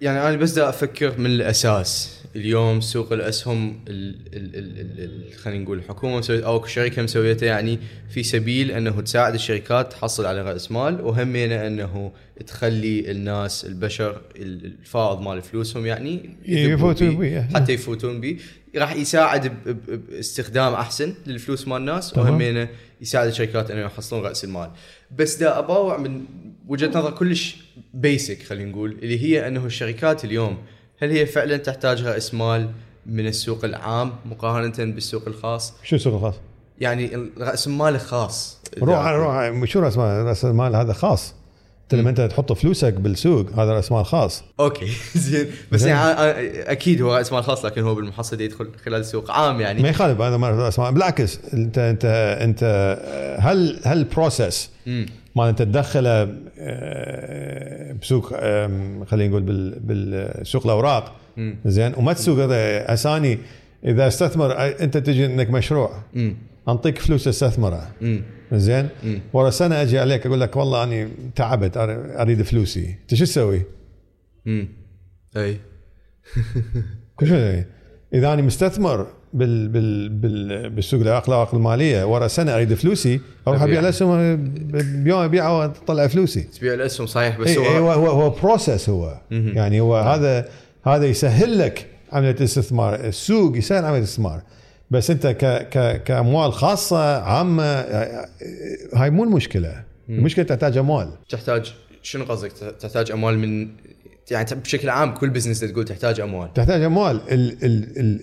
يعني أنا بس دا أفكر من الاساس اليوم سوق الاسهم ال ال ال ال ال خلينا نقول الحكومة مسويت أو شركه مسويته يعني في سبيل انه تساعد الشركات تحصل على راس مال وهمينا انه تخلي الناس البشر الفائض مال فلوسهم يعني يفوتون بيه، بيه. حتى يفوتون به راح يساعد باستخدام أحسن للفلوس مال الناس. وهمينه يساعد الشركات إنه يحصلون رأس المال بس دا اباوع من وجهة نظر كلش بيسك خلينا نقول اللي هي إنه الشركات اليوم هل هي فعلا تحتاج رأس مال من السوق العام مقارنة بالسوق الخاص شو السوق الخاص؟ يعني رأس المال الخاص روح روح شو رأس مال؟ رأس المال هذا خاص انت لما انت تحط فلوسك بالسوق؟ هذا راس مال خاص okay زين. بس زين. يعني أ- أكيد هو راس مال خاص لكن هو بالمحصله يدخل خلال سوق عام يعني. ما يخالف هذا ما راس مال بالعكس أنت أنت أنت هل هل ال process مم. ما انت تدخله آه، بسوق خلينا نقول بال- بالسوق الأوراق. زين. وما تسوق هذا أساني. إذا استثمر أنت تجي إنك مشروع. انطيك فلوس استثمره مم. زين. ورا سنة أجي عليك أقول لك والله أني تعبت أريد فلوسي أنت شو تسوي؟ مم. أي شيء إذا أنا مستثمر بال بال بال بالسوق الاوراق المالية ورا سنة أريد فلوسي أروح. أبيع الأسهم بيوم ابيعها وأطلع فلوسي تبيع الأسهم صحيح بس إيه هو إيه هو هو هو بروسس هو. يعني هو هذا هذا يسهل لك عملية الاستثمار السوق يسهل عملية الاستثمار بس انت ك ك كأموال خاصة عامة هاي مو المشكلة. المشكلة تحتاج أموال. تحتاج شنو قصدك؟ تحتاج أموال من يعني بشكل عام كل business تقول تحتاج أموال. تحتاج أموال.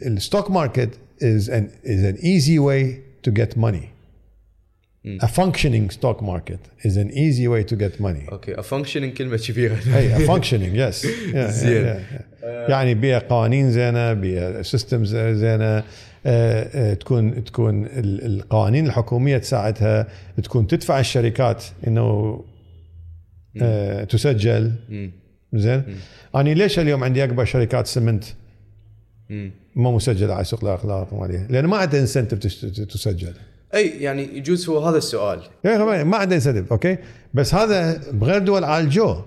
ال stock market is an is an easy way to get money. a functioning stock market is an easy way to get money. okay functioning كلمة كبيرة. اي functioning yes. Yeah, زين. yeah, yeah. يعني بيها قوانين زينة بيها systems آه، تكون تكون ال- القوانين الحكومية تساعدها تكون تدفع الشركات إنه آه، تسجل. زين؟ أنا ليش اليوم عندي أكبر شركات سمنت. ما مسجله على سوق الأوراق الماليه لأن ما عندها incentive تسجل. أي يعني يجوز هو هذا السؤال. أخي ما عندها incentive okay؟ بس هذا بغير دول عالجوه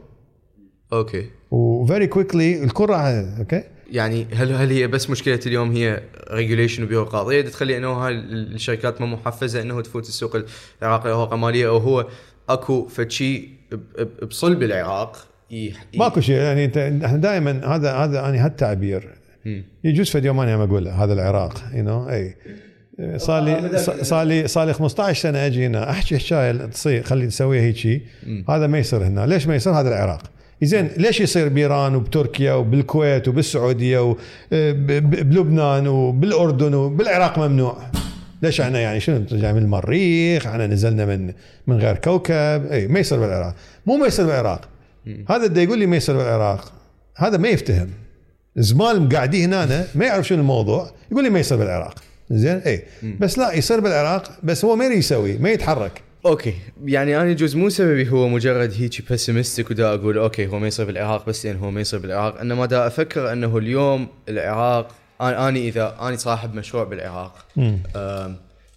okay. و very quickly الكل راح okay؟ يعني هل هل هي بس مشكلة اليوم هي regulation وبيروقراطيه تخلي إنه هاي الشركات ما محفزة إنه تفوت السوق العراقي أو الماليه أو هو أكو شي بصلب العراق ماكو شيء. يعني أنت إحنا دائما هذا هذا أنا هالتعبير. يجوز في يوم أنا أقول هذا العراق you know أي. صار لي صار لي صار لي 15 سنة أجي هنا أحكي حكايه تصير خلي نسويها هيك هذا ما يصير هنا. ليش ما يصير؟ هذا العراق. زين ليش يصير بإيران وبتركيا وبالكويت وبالسعودية وبلبنان وبالأردن وبالعراق ممنوع؟ ليش إحنا يعني شنو جاي من المريخ؟ إحنا نزلنا من من غير كوكب. إي ما يصير بالعراق. مو ما يصير بالعراق. هذا اللي يقول لي ما يصير بالعراق. هذا ما يفتهم. زمان قاعدين هنا ما يعرف شنو الموضوع. يقول لي ما يصير بالعراق. زين؟ إي. بس لا يصير بالعراق بس هو ما يسوي ما يتحرك. okay. يعني أنا يجوز مو سببي هو مجرد هيك pessimistic ودا أقول okay هو ما يصير بالعراق بس لأن هو ما يصير بالعراق. إنما دا أفكر إنه اليوم العراق أنا اذا أنا صاحب مشروع بالعراق.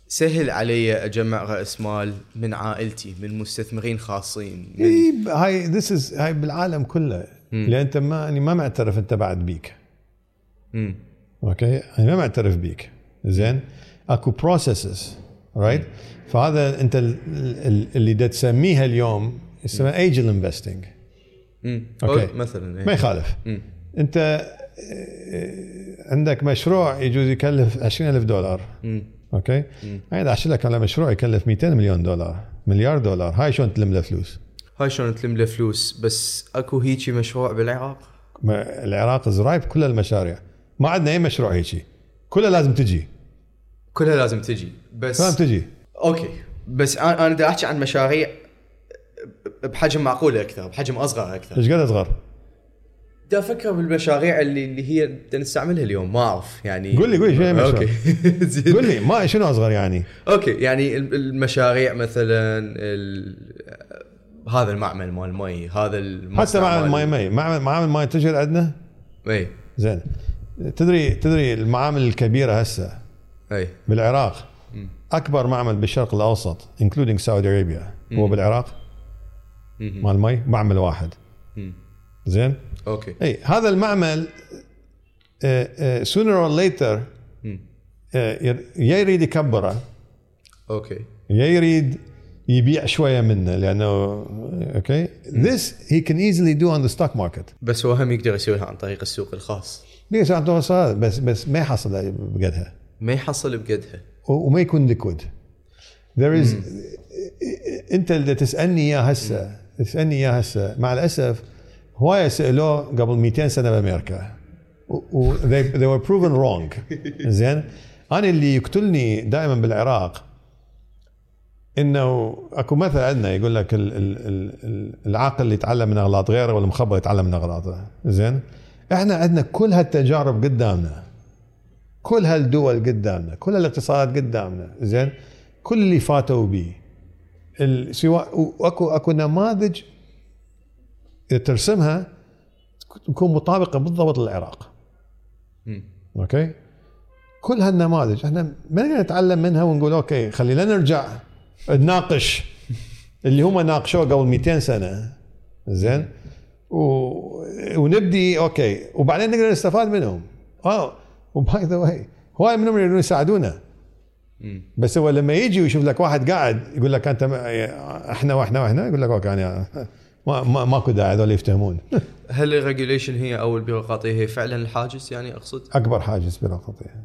سهل علي أجمع رأس مال من عائلتي من مستثمرين خاصين. من إي، هاي this is هاي بالعالم كله. لأن أنت ما يعني ما معترف أنت بعد بيك. okay؟ أنا ما معترف بيك. زين؟ أكو processes right فهذا أنت ال- ال- اللي دا تسميها اليوم اسمها angel investing. أو مثلا ما إيه. يخالف. مم. أنت آه، عندك مشروع يجوز يكلف 20000 دولار. مم. okay أنا احكي لك على مشروع يكلف 200 مليون دولار مليار دولار هاي شلون تلم له فلوس؟ هاي شلون تلم له فلوس؟ بس أكو هيجي مشروع بالعراق؟ ما- العراق زرايب كل المشاريع. ما عندنا أي مشروع هيجي. كلها لازم تجي. كلها لازم تجي. بس لازم تجي. أوكي. بس أنا أنا دا أحكي عن مشاريع بحجم معقول أكثر بحجم أصغر أكثر. إيش قد أصغر؟ دا أفكر بالمشاريع اللي اللي هي نستعملها اليوم. ما أعرف يعني قول لي- قول لي المشروع؟ أوكي. قول لي ما شنو أصغر يعني؟ أوكي يعني ال- المشاريع مثلا ال... هذا المعمل مال المي هذا حتى معمل مال- ماي مي. معمل معمل ماي تجر عندنا اي زين. تدري تدري المعامل الكبيرة هسه؟ أي. بالعراق. أكبر معمل بالشرق الأوسط including Saudi Arabia هو بالعراق. مال مي معمل واحد. مم. زين؟ أوكي. أي هذا المعمل sooner or later. يا يريد يكبره أوكي. يا يريد يبيع شوية منه لأنه أوكي؟ this he can easily do on the stock market. بس هو هم يقدر يسويها عن طريق السوق الخاص. اعطوها صار بس بس ما يحصل بقدها. ما يحصل بقدها وما يكون liquid. There is انت اللي تسألني اياه هسه تسألني اياه هسه مع الأسف هوايه سألوه قبل 200 سنة بأمريكا. و- و they, they were proven wrong. زين؟ أنا اللي يقتلني دائما بالعراق إنه أكو مثل عندنا يقول لك ال ال ال ال العاقل اللي يتعلم من أغلاط غيره والمخبر يتعلم من أغلاطه. زين؟ إحنا عندنا كل هالتجارب قدامنا. كل هالدول قدامنا كل هالاقتصادات قدامنا زين؟ كل اللي فاتوا به سواء واكو أكو نماذج اذا ترسمها تكون مطابقة بالضبط للعراق. أوكي؟ كل هالنماذج إحنا ما نقدر نتعلم منها ونقول أوكي خلينا نرجع نناقش اللي هم ناقشوه قبل 200 سنة. زين؟ و... ونبدي أوكي. وبعدين نقدر نستفاد منهم. آه و by the way هواي منهم يريدون يساعدونا. بس هو لما يجي ويشوف لك واحد قاعد يقول لك أنت إحنا وإحنا وإحنا يقول لك أوكي أنا ما ما ماكو داعي هذول يفتهمون. هل ال regulation هي أو البيروقراطية هي فعلا الحاجز يعني أقصد؟ أكبر حاجز بيروقراطية.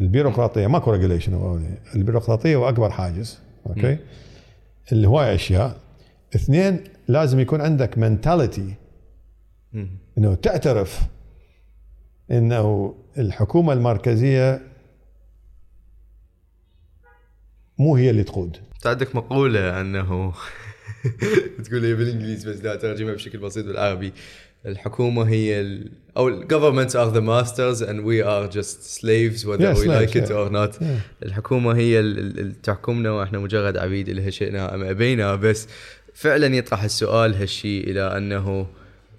البيروقراطية ماكو regulation البيروقراطية هو أكبر حاجز أوكي؟ اللي هواي أشياء. اثنين لازم يكون عندك mentality. إنه تعترف إنه الحكومة المركزية مو هي اللي تقود انت عندك مقولة أنه تقول هي بالإنجليزي بس لا ترجمها بشكل بسيط بالعربي الحكومة هي ال... أو governments are the masters and we are just slaves whether Yeah, we slaves, like it yeah. or not Yeah. الحكومة هي ال- ال- اللي تحكمنا وإحنا مجرد عبيد لها شئنا أم أبينا بس فعلا يطرح السؤال هالشيء إلى أنه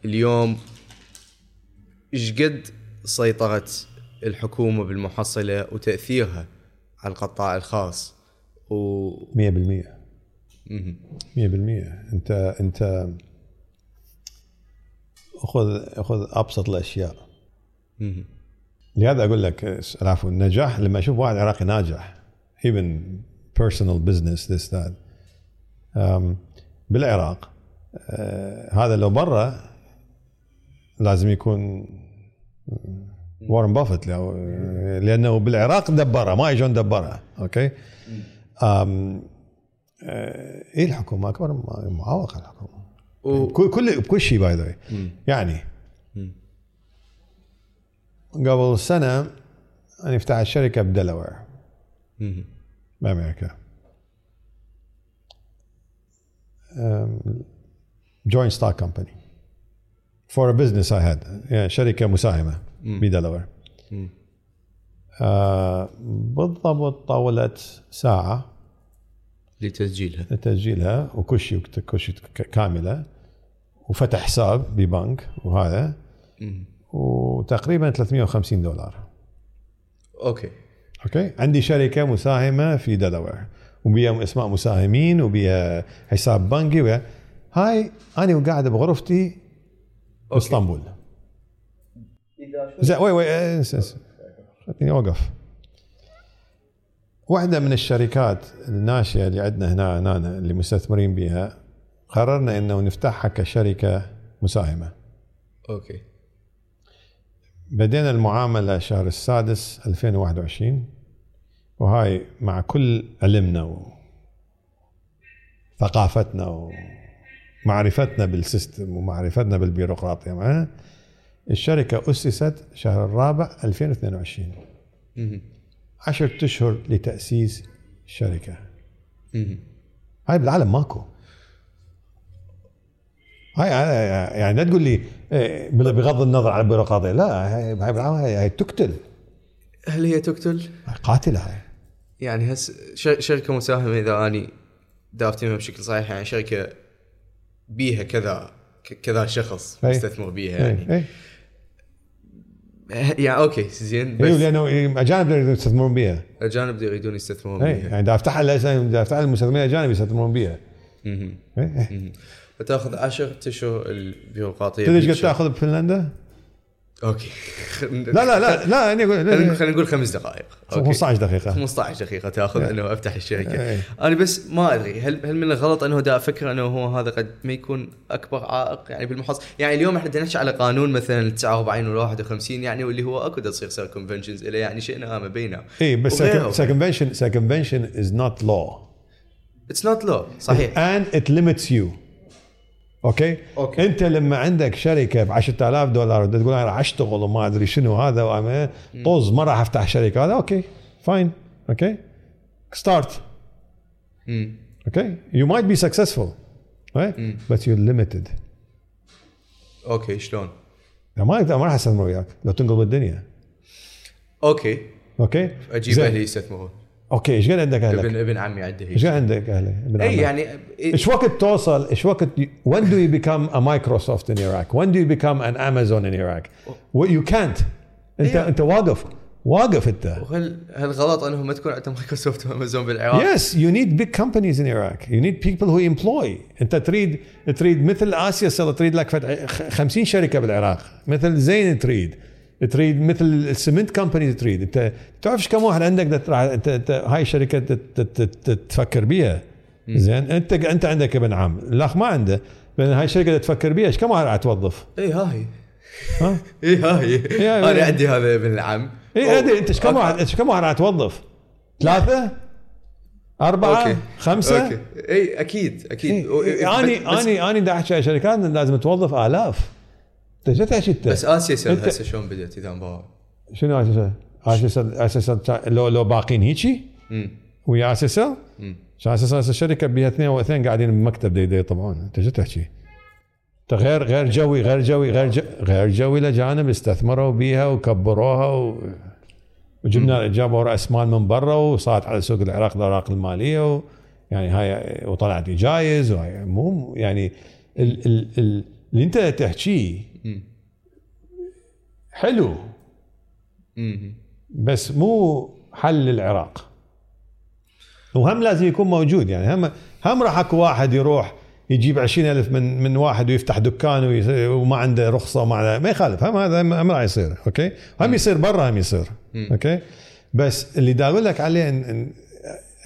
اليوم إيش قد سيطره الحكومة بالمحصلة وتأثيرها على القطاع الخاص و 100% 100% مهم. انت انت خذ خذ أبسط الأشياء. لهذا أقول لك العفو النجاح لما أشوف واحد عراقي ناجح even personal business this that um, بالعراق uh, هذا لو برا لازم يكون وارن بافت لو- لأنه بالعراق دبرها ما اجون دبرها أوكي؟ um, آه، إيه الحكومة؟ أكبر معوقه الحكومة. و... كل كل بكل شيء باي ذا يعني. قبل سنة أنا فتحت شركه بدلوير. مهم. بأمريكا. joint stock company for a business اي هاد يعني شركة مساهمة ب Delaware. آه، بالضبط طولت ساعة لتسجيلها. لتسجيلها وكل شيء كل شيء ك- كاملة وفتح حساب ببنك وهذا مم. وتقريبا 350 دولار. أوكي. أوكي؟ عندي شركة مساهمة في Delaware وبيها أسماء مساهمين وبيها حساب بنكي وبيها هاي أنا وقاعد بغرفتي باسطنبول زين we we إيه، خليني أوقف. واحدة من الشركات الناشئة اللي عندنا هنا هنا اللي مستثمرين بها قررنا إنه نفتحها كشركة مساهمة. أوكي. بدينا المعاملة الشهر السادس 2021 وهاي مع كل علمنا وثقافتنا ومعرفتنا بال system ومعرفتنا بالبيروقراطية. معنا الشركة أسست شهر الرابع 2022 مهم. عشرة أشهر لتأسيس الشركة. هاي بالعالم ماكو. هاي هاي- يعني لا تقول لي إيه، بغض النظر عن البيروقراطية. لا هاي بالعالم هاي هاي تقتل. هل هي تقتل؟ قاتلة هاي. يعني هس ش- شركة مساهمة إذا أني دا افتحها بشكل صحيح يعني شركة بيها كذا كذا شخص أي. مستثمر بيها اي يعني اي يعني أوكي زين اي بس لأنه أجانب يقدرون يستثمرون بها الاجانب يريدون يستثمرون اي بيها يعني دا افتحها لأساس- دا افتحها للمستثمرين الاجانب يستثمرون بها. فتاخذ 10 أشهر البيروقراطية تدري إيش قد. تأخذ بفنلندا؟ أوكي. لا لا لا لا يعني خلينا خلينا نقول خمس دقائق. أوكي. 15 دقيقة. 15 دقيقة تأخذ أنه أفتح الشركة. إيه. أنا بس ما أدري هل هل من الغلط أنه دا أفكر أنه هو هذا قد ما يكون أكبر عائق؟ يعني بالمحصلة يعني اليوم إحنا نحكي على قانون مثلا 49 ولا 51 يعني واللي هو أكو تصير circumventions إلى يعني شئنا أم أبينا اي إيه، بس circumvention circumvention is not law. It's not law صحيح. And it limits you. أوكي؟ أوكي. أنت لما عندك شركة ب 10000 دولار تقول أنا راح أشتغل وما أدري شنو هذا وأعمل- طز ما راح أفتح شركة. هذا أوكي fine. أوكي؟ start. أوكي؟ Might be successful. right but you're limited. أوكي شلون؟ ما ما راح أستثمر وياك. لو تنقل الدنيا. أوكي. أوكي؟ أجيب. أهلي يستثمرون. أوكي إيش قد عندك أهلك؟ ابن ابن عمي عنده إيش قد عندك أهلك؟ ابن اي؟ يعني إيش وقت توصل إيش وقت when do you become a Microsoft in Iraq when do you become an Amazon in Iraq you can't انت إيه. أنت واقف واقف أنت وهل هل غلط انه ما تكون عندهم مايكروسوفت وأمازون بالعراق؟ Yes, you need big companies in Iraq. You need people who employ. أنت تريد تريد مثل آسيا تريد لك فت- خ- 50 شركة بالعراق، مثل زين تريد. تريد مثل السمنت كومباني تريد، انت تعرف إيش كم واحد عندك انت انت هاي الشركة تفكر بيها. زين انت انت عندك ابن عم، الأخ ما عنده، هاي الشركة تفكر بيها، إيش كم واحد راح توظف؟ اي ها هي ها؟ اي ها هي إيه، أنا إيه. عندي هذا ابن العم اي ادري انت إيش كم واحد إيش كم واحد راح توظف؟ ثلاثة؟ أربعة؟ أوكي خمسة؟ أوكي اي أكيد أكيد و- إيه، اني بس- اني أني دا على شركات لازم توظف آلاف انت شو تحكي انت؟ بس اسيا سيل هسه شلون بدات اذا مباراه شنو أساسا؟ أساسا أساسا لو لو باقين هيجي ويا أساسا امم عشان أساسا الشركة بها اثنين واثنين قاعدين بمكتب دي, دي يطبعون انت شو تحكي؟ انت غير غير جوي غير جوي غير جو غير جوي لجانب استثمروا بيها وكبروها و وجبنا جابوا راس مال من برا وصارت على سوق العراق الاوراق الماليه و يعني هاي وطلعت جايز وهاي مو يعني ال ال ال اللي انت تحكيه. حلو. بس مو حل للعراق وهم لازم يكون موجود يعني. هم هم راح اكو واحد يروح يجيب عشرين ألف من من واحد ويفتح دكان وما عنده رخصة وما عنده ما يخالف. هم هذا هم راح يصير okay؟ هم يصير برا هم يصير okay؟ بس اللي دا أقول لك عليه إن إن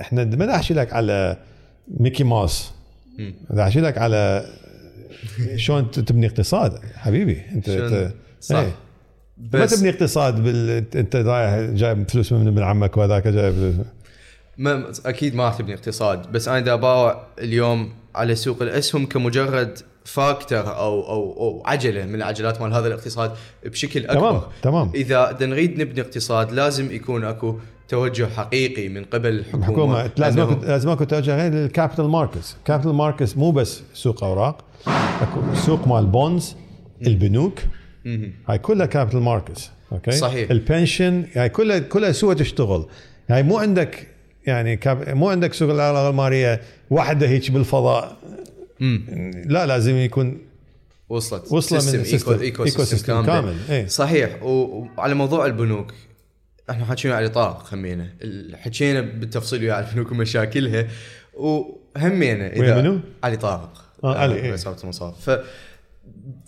إحنا ما دا احكي لك على ميكي ماوس. دا لك على شلون تبني اقتصاد حبيبي. شلون- انت صح. إيه. ما بس. تبني اقتصاد بال... انت رايح جايب فلوس من ابن عمك وهذاك جايب فلوس. ما أكيد ما راح تبني اقتصاد بس أنا دا اباوع اليوم على سوق الأسهم كمجرد فاكتور أو أو أو عجلة من العجلات مال هذا الاقتصاد بشكل أكبر. تمام تمام. إذا بدنا نريد نبني اقتصاد لازم يكون أكو توجه حقيقي من قبل الحكومة الحكومة لازم اكو لازم أكو توجه غير لل capital markets capital markets مو بس سوق أوراق أكو سوق مال bonds البنوك. هاي كلها capital markets okay صحيح. ال pension هاي كلها كلها سوى تشتغل يعني مو عندك يعني كاب... مو عندك سوق الاوراق الماليه واحدة هيك بالفضاء مم. لا لازم يكون وصلت وصلة من system. eco ecosystem كامل, كامل، إيه. صحيح وعلى موضوع البنوك إحنا حكينا على طارق خمينا حكينا بالتفصيل ويا البنوك ومشاكلها وهمينا ويا منو؟ علي طارق آه، علي، إيه. وزاره المصارف ف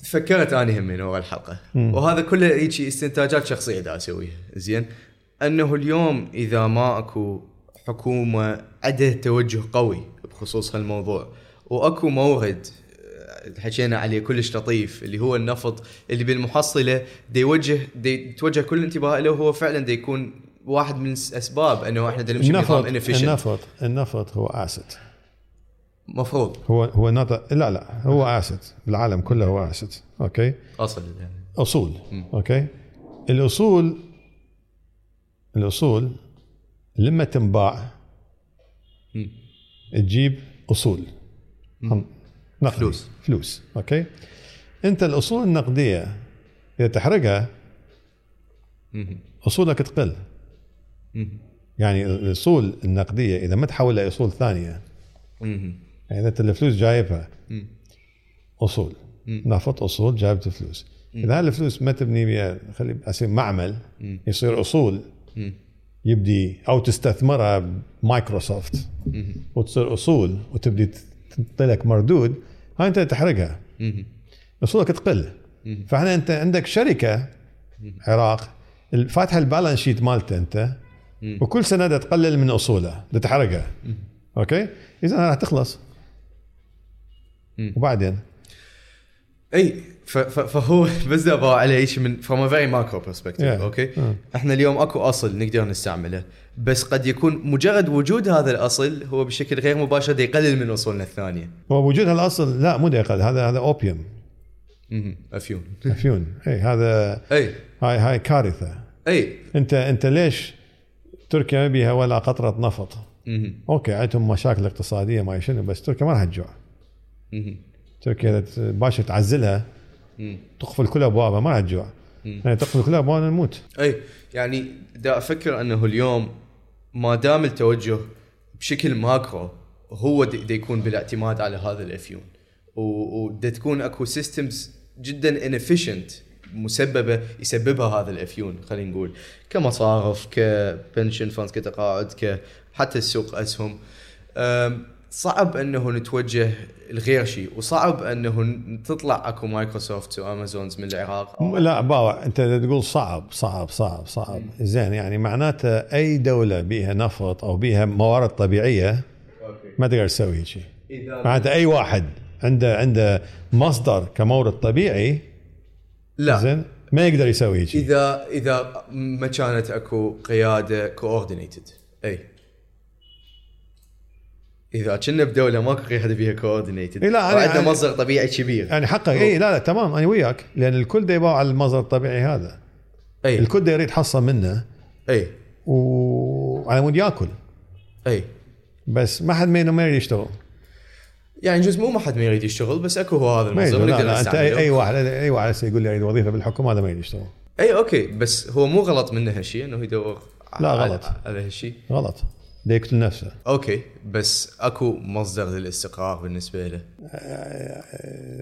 فكرت اني همين ورا الحلقة. وهذا كله هيجي استنتاجات شخصية دا أسويها. زين. أنه اليوم إذا ما أكو حكومة عندها توجه قوي بخصوص هالموضوع وأكو مورد حكينا عليه كلش لطيف اللي هو النفط اللي بالمحصلة دي يوجه دي توجه كل الانتباه له هو فعلا دي يكون واحد من أسباب إنه إحنا نمشي النفط بنظام النفط النفط هو asset مفروض. هو هو نط... لا لا هو asset بالعالم كله هو asset okay؟ أصل يعني. أصول. okay؟ الأصول الأصول لما تنباع. تجيب أصول. نقدي. فلوس. فلوس. أوكي؟ أنت الأصول النقدية إذا تحرقها. أصولك تقل. يعني الأصول النقدية إذا ما تحولها اصول ثانية. يعني انت الفلوس جايبها. أصول. نفط أصول جايبت فلوس إذا الفلوس ما تبني بها خلي يصير معمل يصير أصول. يبدي أو تستثمرها بمايكروسوفت. وتصير أصول وتبدي تعطي مردود هاي أنت تحرقها. أصولك تقل. فاحنا أنت عندك شركة عراق فاتح ال balance sheet مالته أنت. وكل سنة تقلل من اصوله دا تحرقها. okay؟ إذا راح تخلص. وبعدين؟ إي فهو بس أبغى عليه شيء من a very macro perspective Yeah. okay. إحنا اليوم أكو أصل نقدر نستعمله بس قد يكون مجرد وجود هذا الأصل هو بشكل غير مباشر دا يقلل من اصولنا الثانية. هو وجود هالأصل لا مو دقيقه هذا هذا opium. أفيون. أفيون. إي هذا إي. هاي هاي كارثة. إي. انت أنت ليش تركيا ما بيها ولا قطرة نفط. okay عندهم مشاكل اقتصادية ما شنو بس تركيا ما راح تجوع. تركيا باشا تعزلها. تقفل كل أبوابها ما راح تجوع. يعني تقفل كل أبوابها نموت. أي يعني دا أفكر أنه اليوم ما دام التوجه بشكل ماكرو هو دا يكون بالاعتماد على هذا الأفيون. ودا تكون أكو systems جدا inefficient مسببة يسببها هذا الأفيون خلينا نقول. كمصارف ك pension funds كتقاعد ك حتى السوق أسهم. صعب إنه نتوجه لغير شيء وصعب إنه تطلع أكو مايكروسوفت وامازونز من العراق لا باوع. أنت تقول صعب صعب صعب صعب. زين يعني معناته أي دولة بيها نفط أو بيها موارد طبيعية ما تقدر تسوي شيء معناته أي واحد عنده عنده مصدر كمورد طبيعي لا. زين ما يقدر يسوي شيء إذا إذا ما كانت أكو قيادة coordinated أي. إذا كنا بدولة ماكو قياده فيها coordinated إي لا، وعندنا أنا- مصدر طبيعي كبير. يعني حقك. اي لا لا تمام أنا وياك. لأن الكل دا يباوع على المصدر الطبيعي هذا. أي. الكل دا يريد يحصل منه. أي. وعلى مود ياكل. أي. بس ما حد منهم ما يريد يشتغل. يعني جزء مو ما حد ما يريد يشتغل بس أكو هو هذا المصدر لا, لا أنت أي. أي واحد أي واحد هسه يقول لي أريد وظيفة بالحكومة هذا ما يريد يشتغل. أي okay بس هو مو غلط منه هالشيء إنه يدور لا، غلط. على هالشيء غلط. يقتل نفسه. okay بس أكو مصدر للاستقرار بالنسبة له.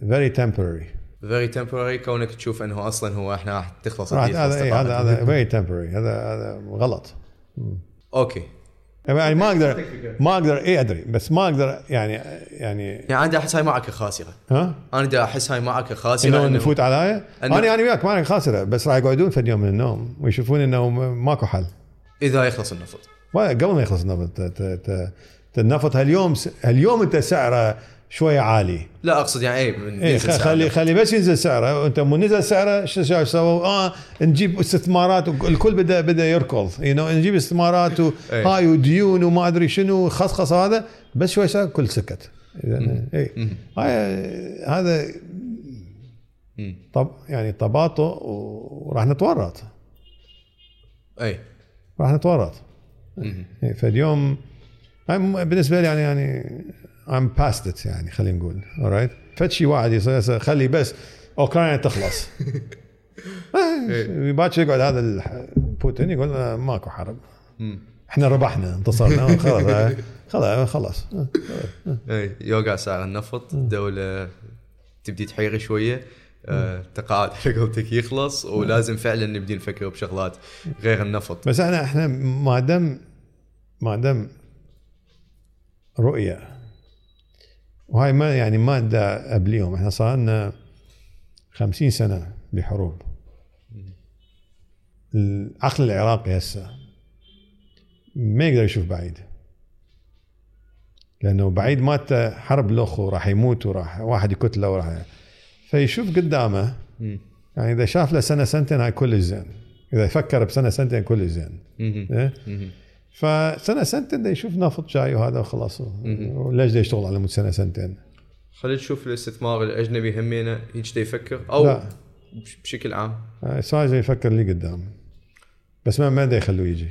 فيري temporary. فيري تمبوراري كونك تشوف إنه أصلا هو إحنا راح تخلص هذا إيه، هذا استقرار. هذا فيري temporary هذا هذا غلط. okay. يعني ما أقدر ما أقدر اي أدري بس ما أقدر يعني يعني يعني أنا أحس هاي معركة خاسرة. ها؟ أنا دا أحس هاي معركة خاسرة انه إنه- نفوت إنه- أنا أنا وياك ما خاسرة بس راح يقعدون في اليوم من النوم ويشوفون إنه ماكو حل. إذا يخلص النفط. قبل ما يخلص النفط ت- ت- ت- ت- النفط هاليوم هاليوم انت سعره شوية عالي. لا أقصد يعني اي خ- سعره. خلي خلي بس ينزل سعره. وانت مو نزل سعره شو سووا؟ آه نجيب استثمارات والكل بدا بدا يركض. You know, نجيب استثمارات إيه. وهاي وديون وما أدري شنو خصخص هذا بس شوي سعر كل سكت. إذن اي هاي هذا. طب يعني تباطؤ وراح نتورط. اي راح نتورط. إيه، فاليوم هاي م- بالنسبة لي يعني يعني I'm past it يعني خلينا نقول alright فد شيء واحد يصير خلي بس أوكرانيا تخلص. آه، باكر يقعد هذا بوتين يقول ماكو حرب. إحنا ربحنا انتصرنا خلاص آه، خلاص خلاص. آه. اي يوقع سعر النفط الدولة تبدي تحير شوية. تقاعد على قولتك يخلص ولازم فعلا نبدي نفكر بشغلات غير النفط. بس إحنا إحنا ما دام ما دام رؤية وهاي ما يعني ما دا قبليهم إحنا صار لنا 50 سنة بحروب. العقل العراقي هسه ما يقدر يشوف بعيد. لأنه بعيد مات حرب الاخ وراح يموت وراح واحد يقتله وراح فيشوف قدامه. يعني إذا شاف له سنة سنتين هاي كل زين. إذا يفكر بسنة سنتين كل زين. إيه؟ فسنة سنتين دا يشوف نفط جاي وهذا وخلاص. وليش دا يشتغل على مود سنة سنتين؟ خلينا نشوف الاستثمار الأجنبي همينه هيك دا يفكر؟ أو لا. بش- بشكل عام. صار زي يفكر لي قدام. بس ما ما دا يخلوه يجي.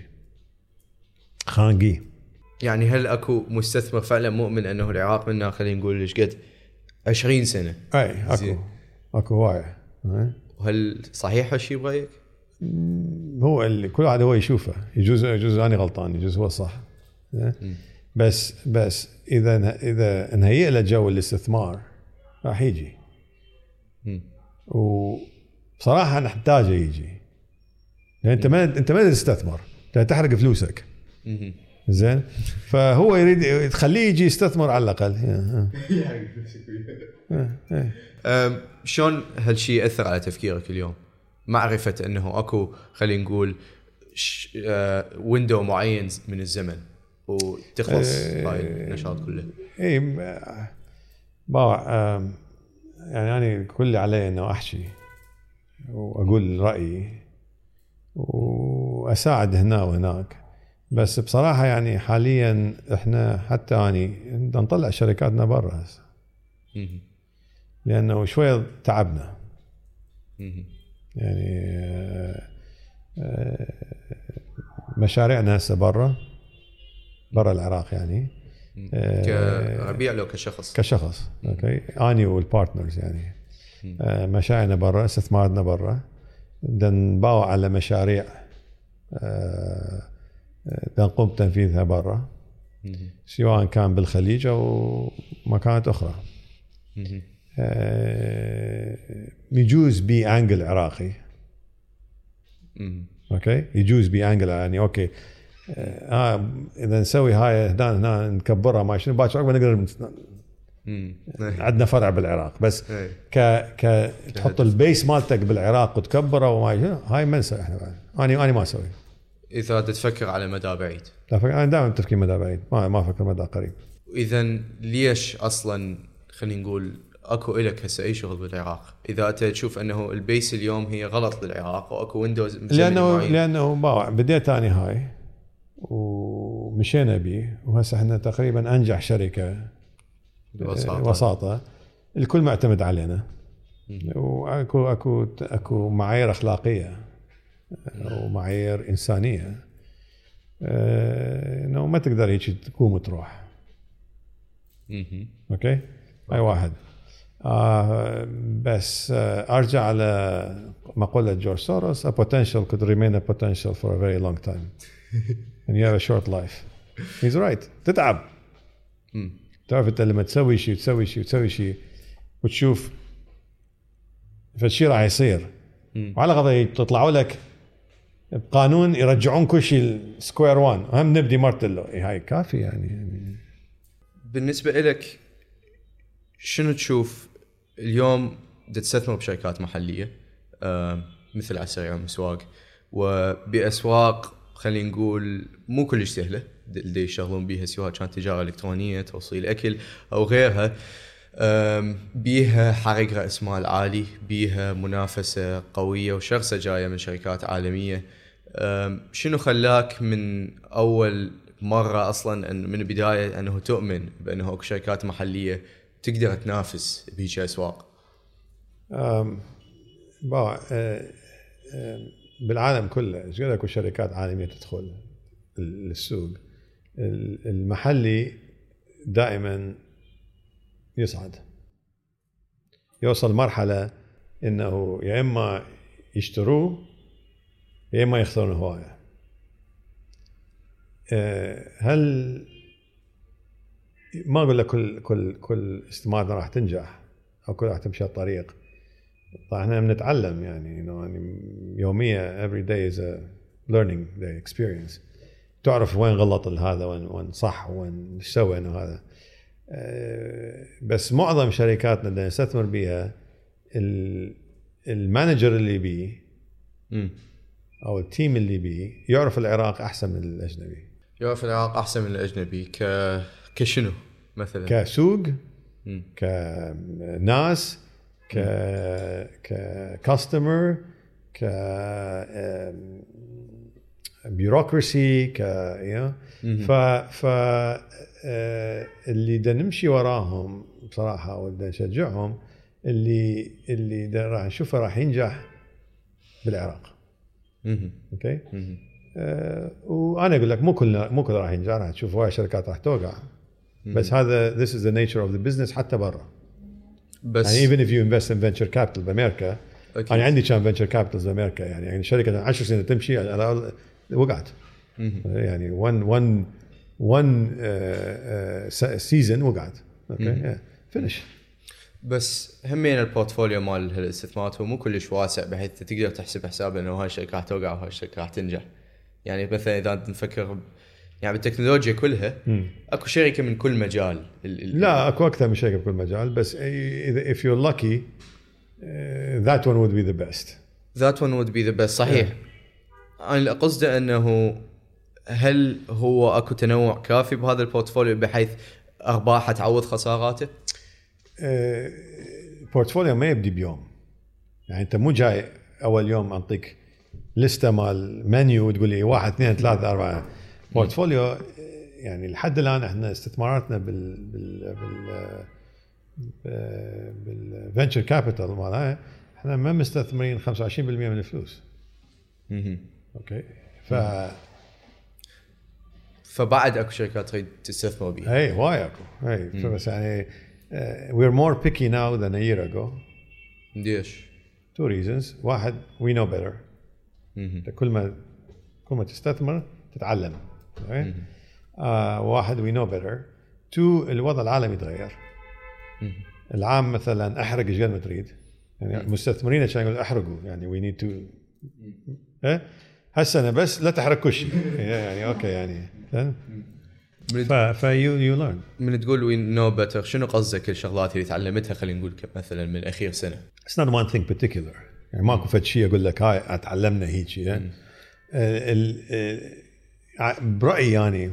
خانقي. يعني هل أكو مستثمر فعلا مؤمن أنه العراق منا خلينا نقول إيش قد 20 سنة؟ أي أكو. زين. اكو إيه؟ وهل صحيح هالشيء برايك؟ هو اللي كل واحد هو يشوفه يجوز يجوز أنا غلطان يجوز هو صح إيه؟ بس بس إذا إذا نهيئ له جو الاستثمار راح يجي. وبصراحه نحتاجه يجي لأن أنت ما أنت ما تستثمر انت تحرق فلوسك. زين. فهو يريد تخليه يجي يستثمر على الأقل. أم، شلون هالشيء يأثر على تفكيرك اليوم؟ معرفة أنه أكو خلينا نقول ويندو معين من الزمن وتخلص إيه. هاي النشاط كله. اي باوع يعني أنا كل اللي علي إنه أحكي وأقول رأيي وأساعد هنا وهناك. بس بصراحة يعني حاليا إحنا حتى اني بدنا نطلع شركاتنا برا هسه. لأنه شوية تعبنا. يعني آه، آه، مشاريعنا هسه برا برا العراق يعني. آه، كربيع لو كشخص. كشخص okay. اني وال partners يعني. آه، مشاريعنا برا استثماراتنا برا. بدنا نباوع على مشاريع آه، آه، بدنا نقوم بتنفيذها برا. سواء كان بالخليج أو مكانات أخرى. آه، يجوز ب angle عراقي مهم. okay يجوز ب angle يعني okay آه آه، إذا نسوي هاي هنا هنا نكبرها ما شنو باكر عقب نقدر. عندنا فرع بالعراق بس إيه. ك ك تحط ال base مالتك بالعراق وتكبره وما هاي ما نسوي إحنا بعد. أنا أنا ما أسوي إذا تفكر على مدى بعيد. أنا دائما تفكير مدى بعيد. ما ما أفكر مدى قريب. اذا ليش أصلا خلينا نقول أكو إلك هسه أي شغل بالعراق؟ إذا أنت تشوف أنه ال base اليوم هي غلط للعراق وأكو windows لأنه لأنه بديت اني هاي ومشينا بيه وهسه إحنا تقريبا أنجح شركة ببساطة. وساطه الكل معتمد علينا. واكو اكو أكو معايير أخلاقية. ومعايير إنسانية. آه، إنه ما تقدر هيك تقوم وتروح. أوكي؟ هاي واحد. آه بس آه أرجع على مقولة جورج سوروس a potential could remain a potential for a very long time and you have a short life. He's right. تتعب. تعرف أنت لما تسوي شيء وتسوي شيء وتسوي شيء وتشوف فالشيء راح يصير. وعلى قضيه تطلعوا لك بقانون يرجعون كل شيء square one هم نبدي مرتلو إيه هاي كافي يعني, يعني بالنسبة لك شنو تشوف اليوم تستثمر بشركات محلية؟ آه، مثل السريع مسواق. وبأسواق خلينا نقول مو كلش سهلة. اللي يشتغلون بيها سواء كانت تجارة إلكترونية توصيل أكل أو غيرها. بيها حرق راس مال عالي بيها منافسة قوية وشرسة جاية من شركات عالمية. شنو خلاك من أول مرة أصلا من البداية أنه تؤمن بأنه أكو شركات محلية تقدر تنافس بهيك أسواق؟ با أه، أم، بالعالم كله إيش قد أكو شركات عالمية تدخل ال- السوق؟ ال- المحلي دائما يصعد يوصل مرحلة إنه يا إما يشتروه يا إما يخسرون هواية. أه، هل ما أقول لك كل كل كل استثمارنا راح تنجح أو كل راح تمشي الطريق؟ طبعا إحنا بنتعلم يعني يعني يوميا every day is a learning day experience. تعرف وين غلط هذا وين وين صح وين إيش سوى انه هذا آه، بس معظم شركاتنا اللي نستثمر بها ال- ال manager اللي بيه أو ال team اللي بيه يعرف العراق أحسن من الأجنبي. يعرف العراق أحسن من الأجنبي. ك كشنو مثلا؟ كسوق مم. كناس ك ك customer ك bureaucracy you know. ف ف آه، اللي بدنا نمشي وراهم بصراحة وبدنا نشجعهم اللي اللي دا راح نشوفه راح ينجح بالعراق. okay. آه، وأنا أقول لك مو كل مو كل راح ينجح راح تشوف هواي شركات راح توقع. بس هذا this is the nature of the business حتى برا. بس يعني even if you invest in venture capital بأمريكا أكيد. أنا عندي كان venture capitals بأمريكا يعني يعني شركة 10 سنين تمشي على وقعت. يعني one one season وقعت okay فينش بس همين ال portfolio مال هالاستثمارات هو مو كلش واسع بحيث تقدر تحسب حساب إنه هاي الشركة راح توقع وهاي الشركة راح تنجح. يعني مثلا إذا نفكر يعني بالتكنولوجيا كلها أكو شركة من كل مجال. ال- ال- لا أكو أكثر من شركة بكل مجال بس اذا if you're lucky uh, that one would be the best. that one would be the best صحيح. أنا قصدي أنه هل هو اكو تنوع كافي بهذا ال portfolio بحيث ارباحه تعوض خساراته؟ portfolio ما يبدي بيوم. يعني انت مو جاي اول يوم اعطيك لستة مال منيو وتقول لي واحد اثنين ثلاثة أربعة. portfolio يعني لحد الآن إحنا استثماراتنا بال بال بال بال venture capital مالها إحنا ما مستثمرين 25% من الفلوس. okay? ف فبعد أكو شركات تريد تستثمر بيها. اي واي أكو. اي بس يعني we're more picky now than a year ago ليش؟ two reasons واحد we know better كل ما كل ما تستثمر تتعلم? آه واحد we know better two الوضع العالمي يتغير العام مثلا أحرق إيش قد ما تريد؟ يعني المستثمرين عشان يقولوا أحرقوا. يعني we need to هالسنة بس لا تحرق كل شيء. يعني okay يعني. ف ف you you learn من تقول we know better شنو قصدك الشغلات اللي تعلمتها؟ خلينا نقول مثلا من اخير سنة؟ It's not one thing particular. يعني ماكو فد شيء أقول لك هاي تعلمنا هيك يعني. آه، برأيي يعني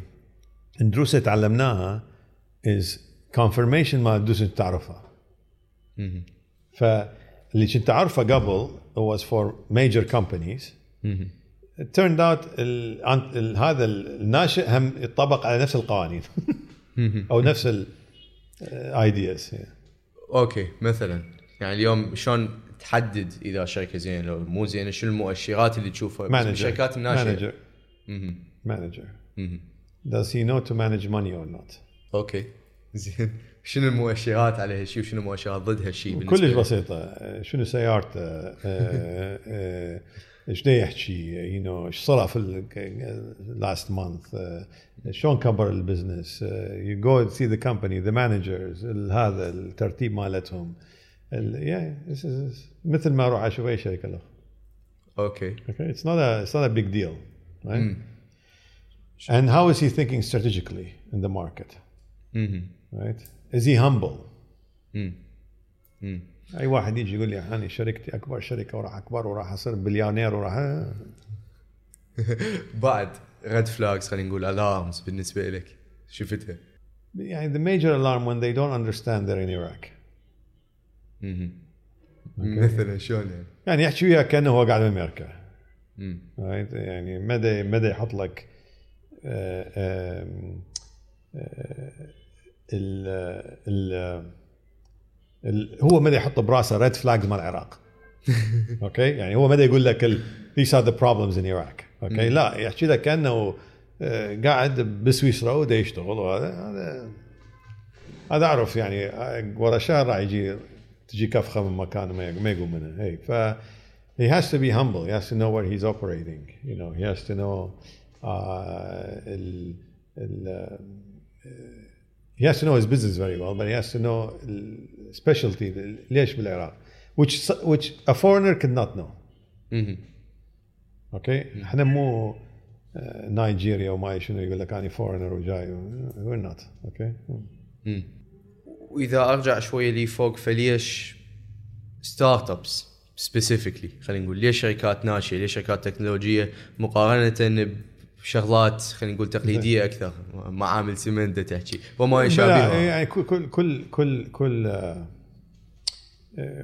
الدروس اللي تعلمناها is confirmation مال الدروس اللي تعرفها. فاللي كنت أعرفه قبل was for major companies. ال ال هذا الناشئ هم يطبق على نفس القوانين. أو نفس ال ideas okay مثلا يعني اليوم شلون تحدد إذا شركة زينة لو مو زينة شنو المؤشرات اللي تشوفها؟ بالشركات الناشئة. مانجر. مانجر does he know to manage money or not? okay. زين. شنو المؤشرات على هالشيء وشنو المؤشرات ضد هالشيء كلش؟ بسيطة. شنو سيارته؟ آه، آه، إيش دا يحكي you know إيش صار في last month شلون كبر ال business you go see the company the managers هذا الترتيب مالتهم ال- yeah, this is- مثل ما أروح أشوف أي شركه أخرى okay Okay, it's not a it's not a big deal, right? And how is he thinking strategically in the market, مهم. right? Is he humble? مم. مم. أي واحد يجي يقول لي أنا شركتي أكبر شركة وراح أكبر وراح أصير بليونير وراح بعد red flags خلينا نقول alarms بالنسبة لك شفتها؟ يعني the major alarm when they don't understand they're in Iraq. مثلا شلون يعني؟ يعني يحكي وياك كأنه هو قاعد بأمريكا. يعني مدى مدى يحط لك آه، آه، ال ال هو مدى يحط براسه red flags مال العراق. okay؟ يعني هو مدى يقول لك these are the problems in Iraq. okay؟ لا يحكي لك كأنه آه، قاعد بسويسرا ودا يشتغل وهذا هذا هذا أعرف يعني آه، ورا شهر راح يجي تجي كفخة من مكان ما ما يقوم منها هي ف he has to be humble. He has to know where he's operating. You know he has to know uh, ال, ال, uh, he has to know his business very well but he has to know ال- specialty ليش بالعراق؟ which which a foreigner could not know. okay إحنا مو آه، نيجيريا وما شنو يقول لك أنا foreigner وجاي we're not. okay. وإذا أرجع شوية لي focus ليش start-ups specifically خلينا نقول ليش شركات ناشئة؟ ليش شركات تكنولوجية مقارنة بشغلات خلينا نقول تقليدية أكثر معامل سمنت تحكي. وما يشابهها. يعني كل كل كل كل كل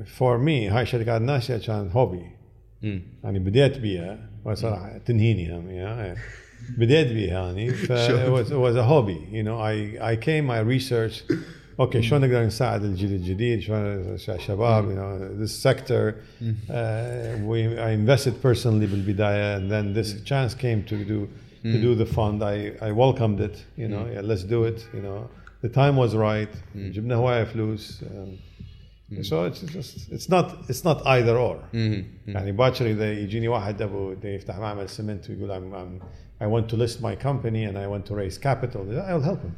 for me هاي شركات ناشئة كان hobby مم. يعني بديت بيها وصراحة تنهيني هم يعني بديت بيها يعني ف it was, it was a hobby. You know I I came I researched okay شلون نقدر نساعد الجيل الجديد؟ شلون الشباب؟ you know this sector uh, we I invested personally بالبداية and then this chance came to do to do the fund I I welcomed it you know yeah, let's do it you know the time was right جبنا هوايه فلوس um, so it's just it's not it's not either or مم. يعني باكر اذا يجيني واحد ابو دا يفتح معمل سمنت ويقول I'm, I'm, I want to list my company and I want to raise capital I'll help him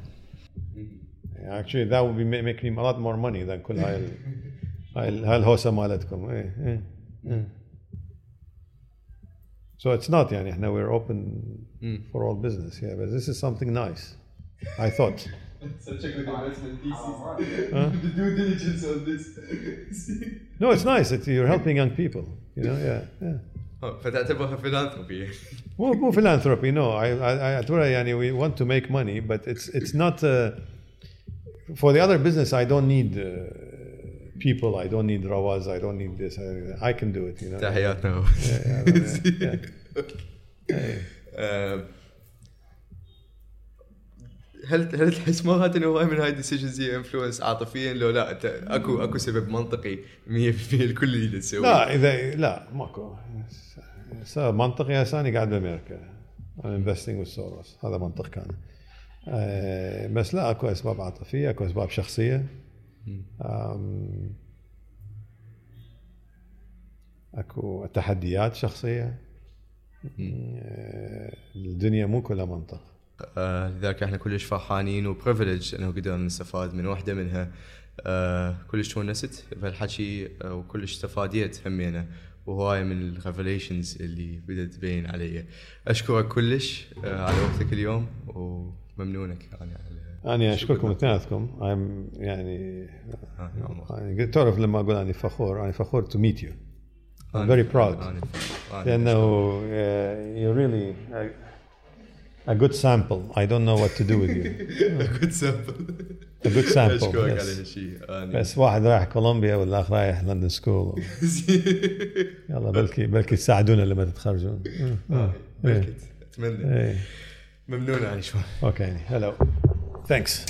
actually that would be ma- make me a lot more money than كل هاي ال- هاي ال- هاي الهوسه مالتكم إيه إيه إيه. so it's not يعني احنا we're open for all business yeah but this is something nice I thought So check with the investment thesis. Huh? the due diligence on this. No, it's nice. It, you're helping young people. You know, yeah, yeah. Oh, فتعتبرها فيلانثروبي مو مو philanthropy. No, I I I أتورا يعني we want to make money, but it's it's not. Uh, for the other business, I don't need uh, people. I don't need rawaz. I don't need this. I, I can do it. You know. تحياتنا. آه، هل هل تحس مرات انه هواي من هاي ال decisions هي influenced عاطفيا لو لا اكو أكو سبب منطقي 100% الكل اللي تسوي لا اذا لا ماكو سبب منطقي ثاني قاعد بأمريكا with Soros هذا منطق كان آه، بس لا أكو أسباب عاطفية أكو أسباب شخصية أكو تحديات شخصية؟ آه، الدنيا مو كلها منطق. آه، لذلك إحنا كلش فرحانين و privileged إنه قدرنا نستفاد من واحدة منها. آه، كلش تونست بهالحكي آه، وكلش استفاديت همينة وهواي من ال reflections اللي بدأت تبين علي. أشكرك كلش على وقتك اليوم وممنونك يعني. على أنا أشكركم اثنيناتكم. I'm يعني. يعني تعرف لما أقول اني فخور. أنا فخور to meet you. I'm أنا- very proud. أنا- أنا- لأنه uh, you're really a, a good sample. I don't know what to do with you. good sample a good sample أشكرك yes. على هالشيء أنا- بس واحد رايح كولومبيا والآخر رايح لندن school يلا بلكي بلكي تساعدونا لما تتخرجون. آه، بلكت أتمنى. إيه. ممنون علي شوي. okay هلو Thanks.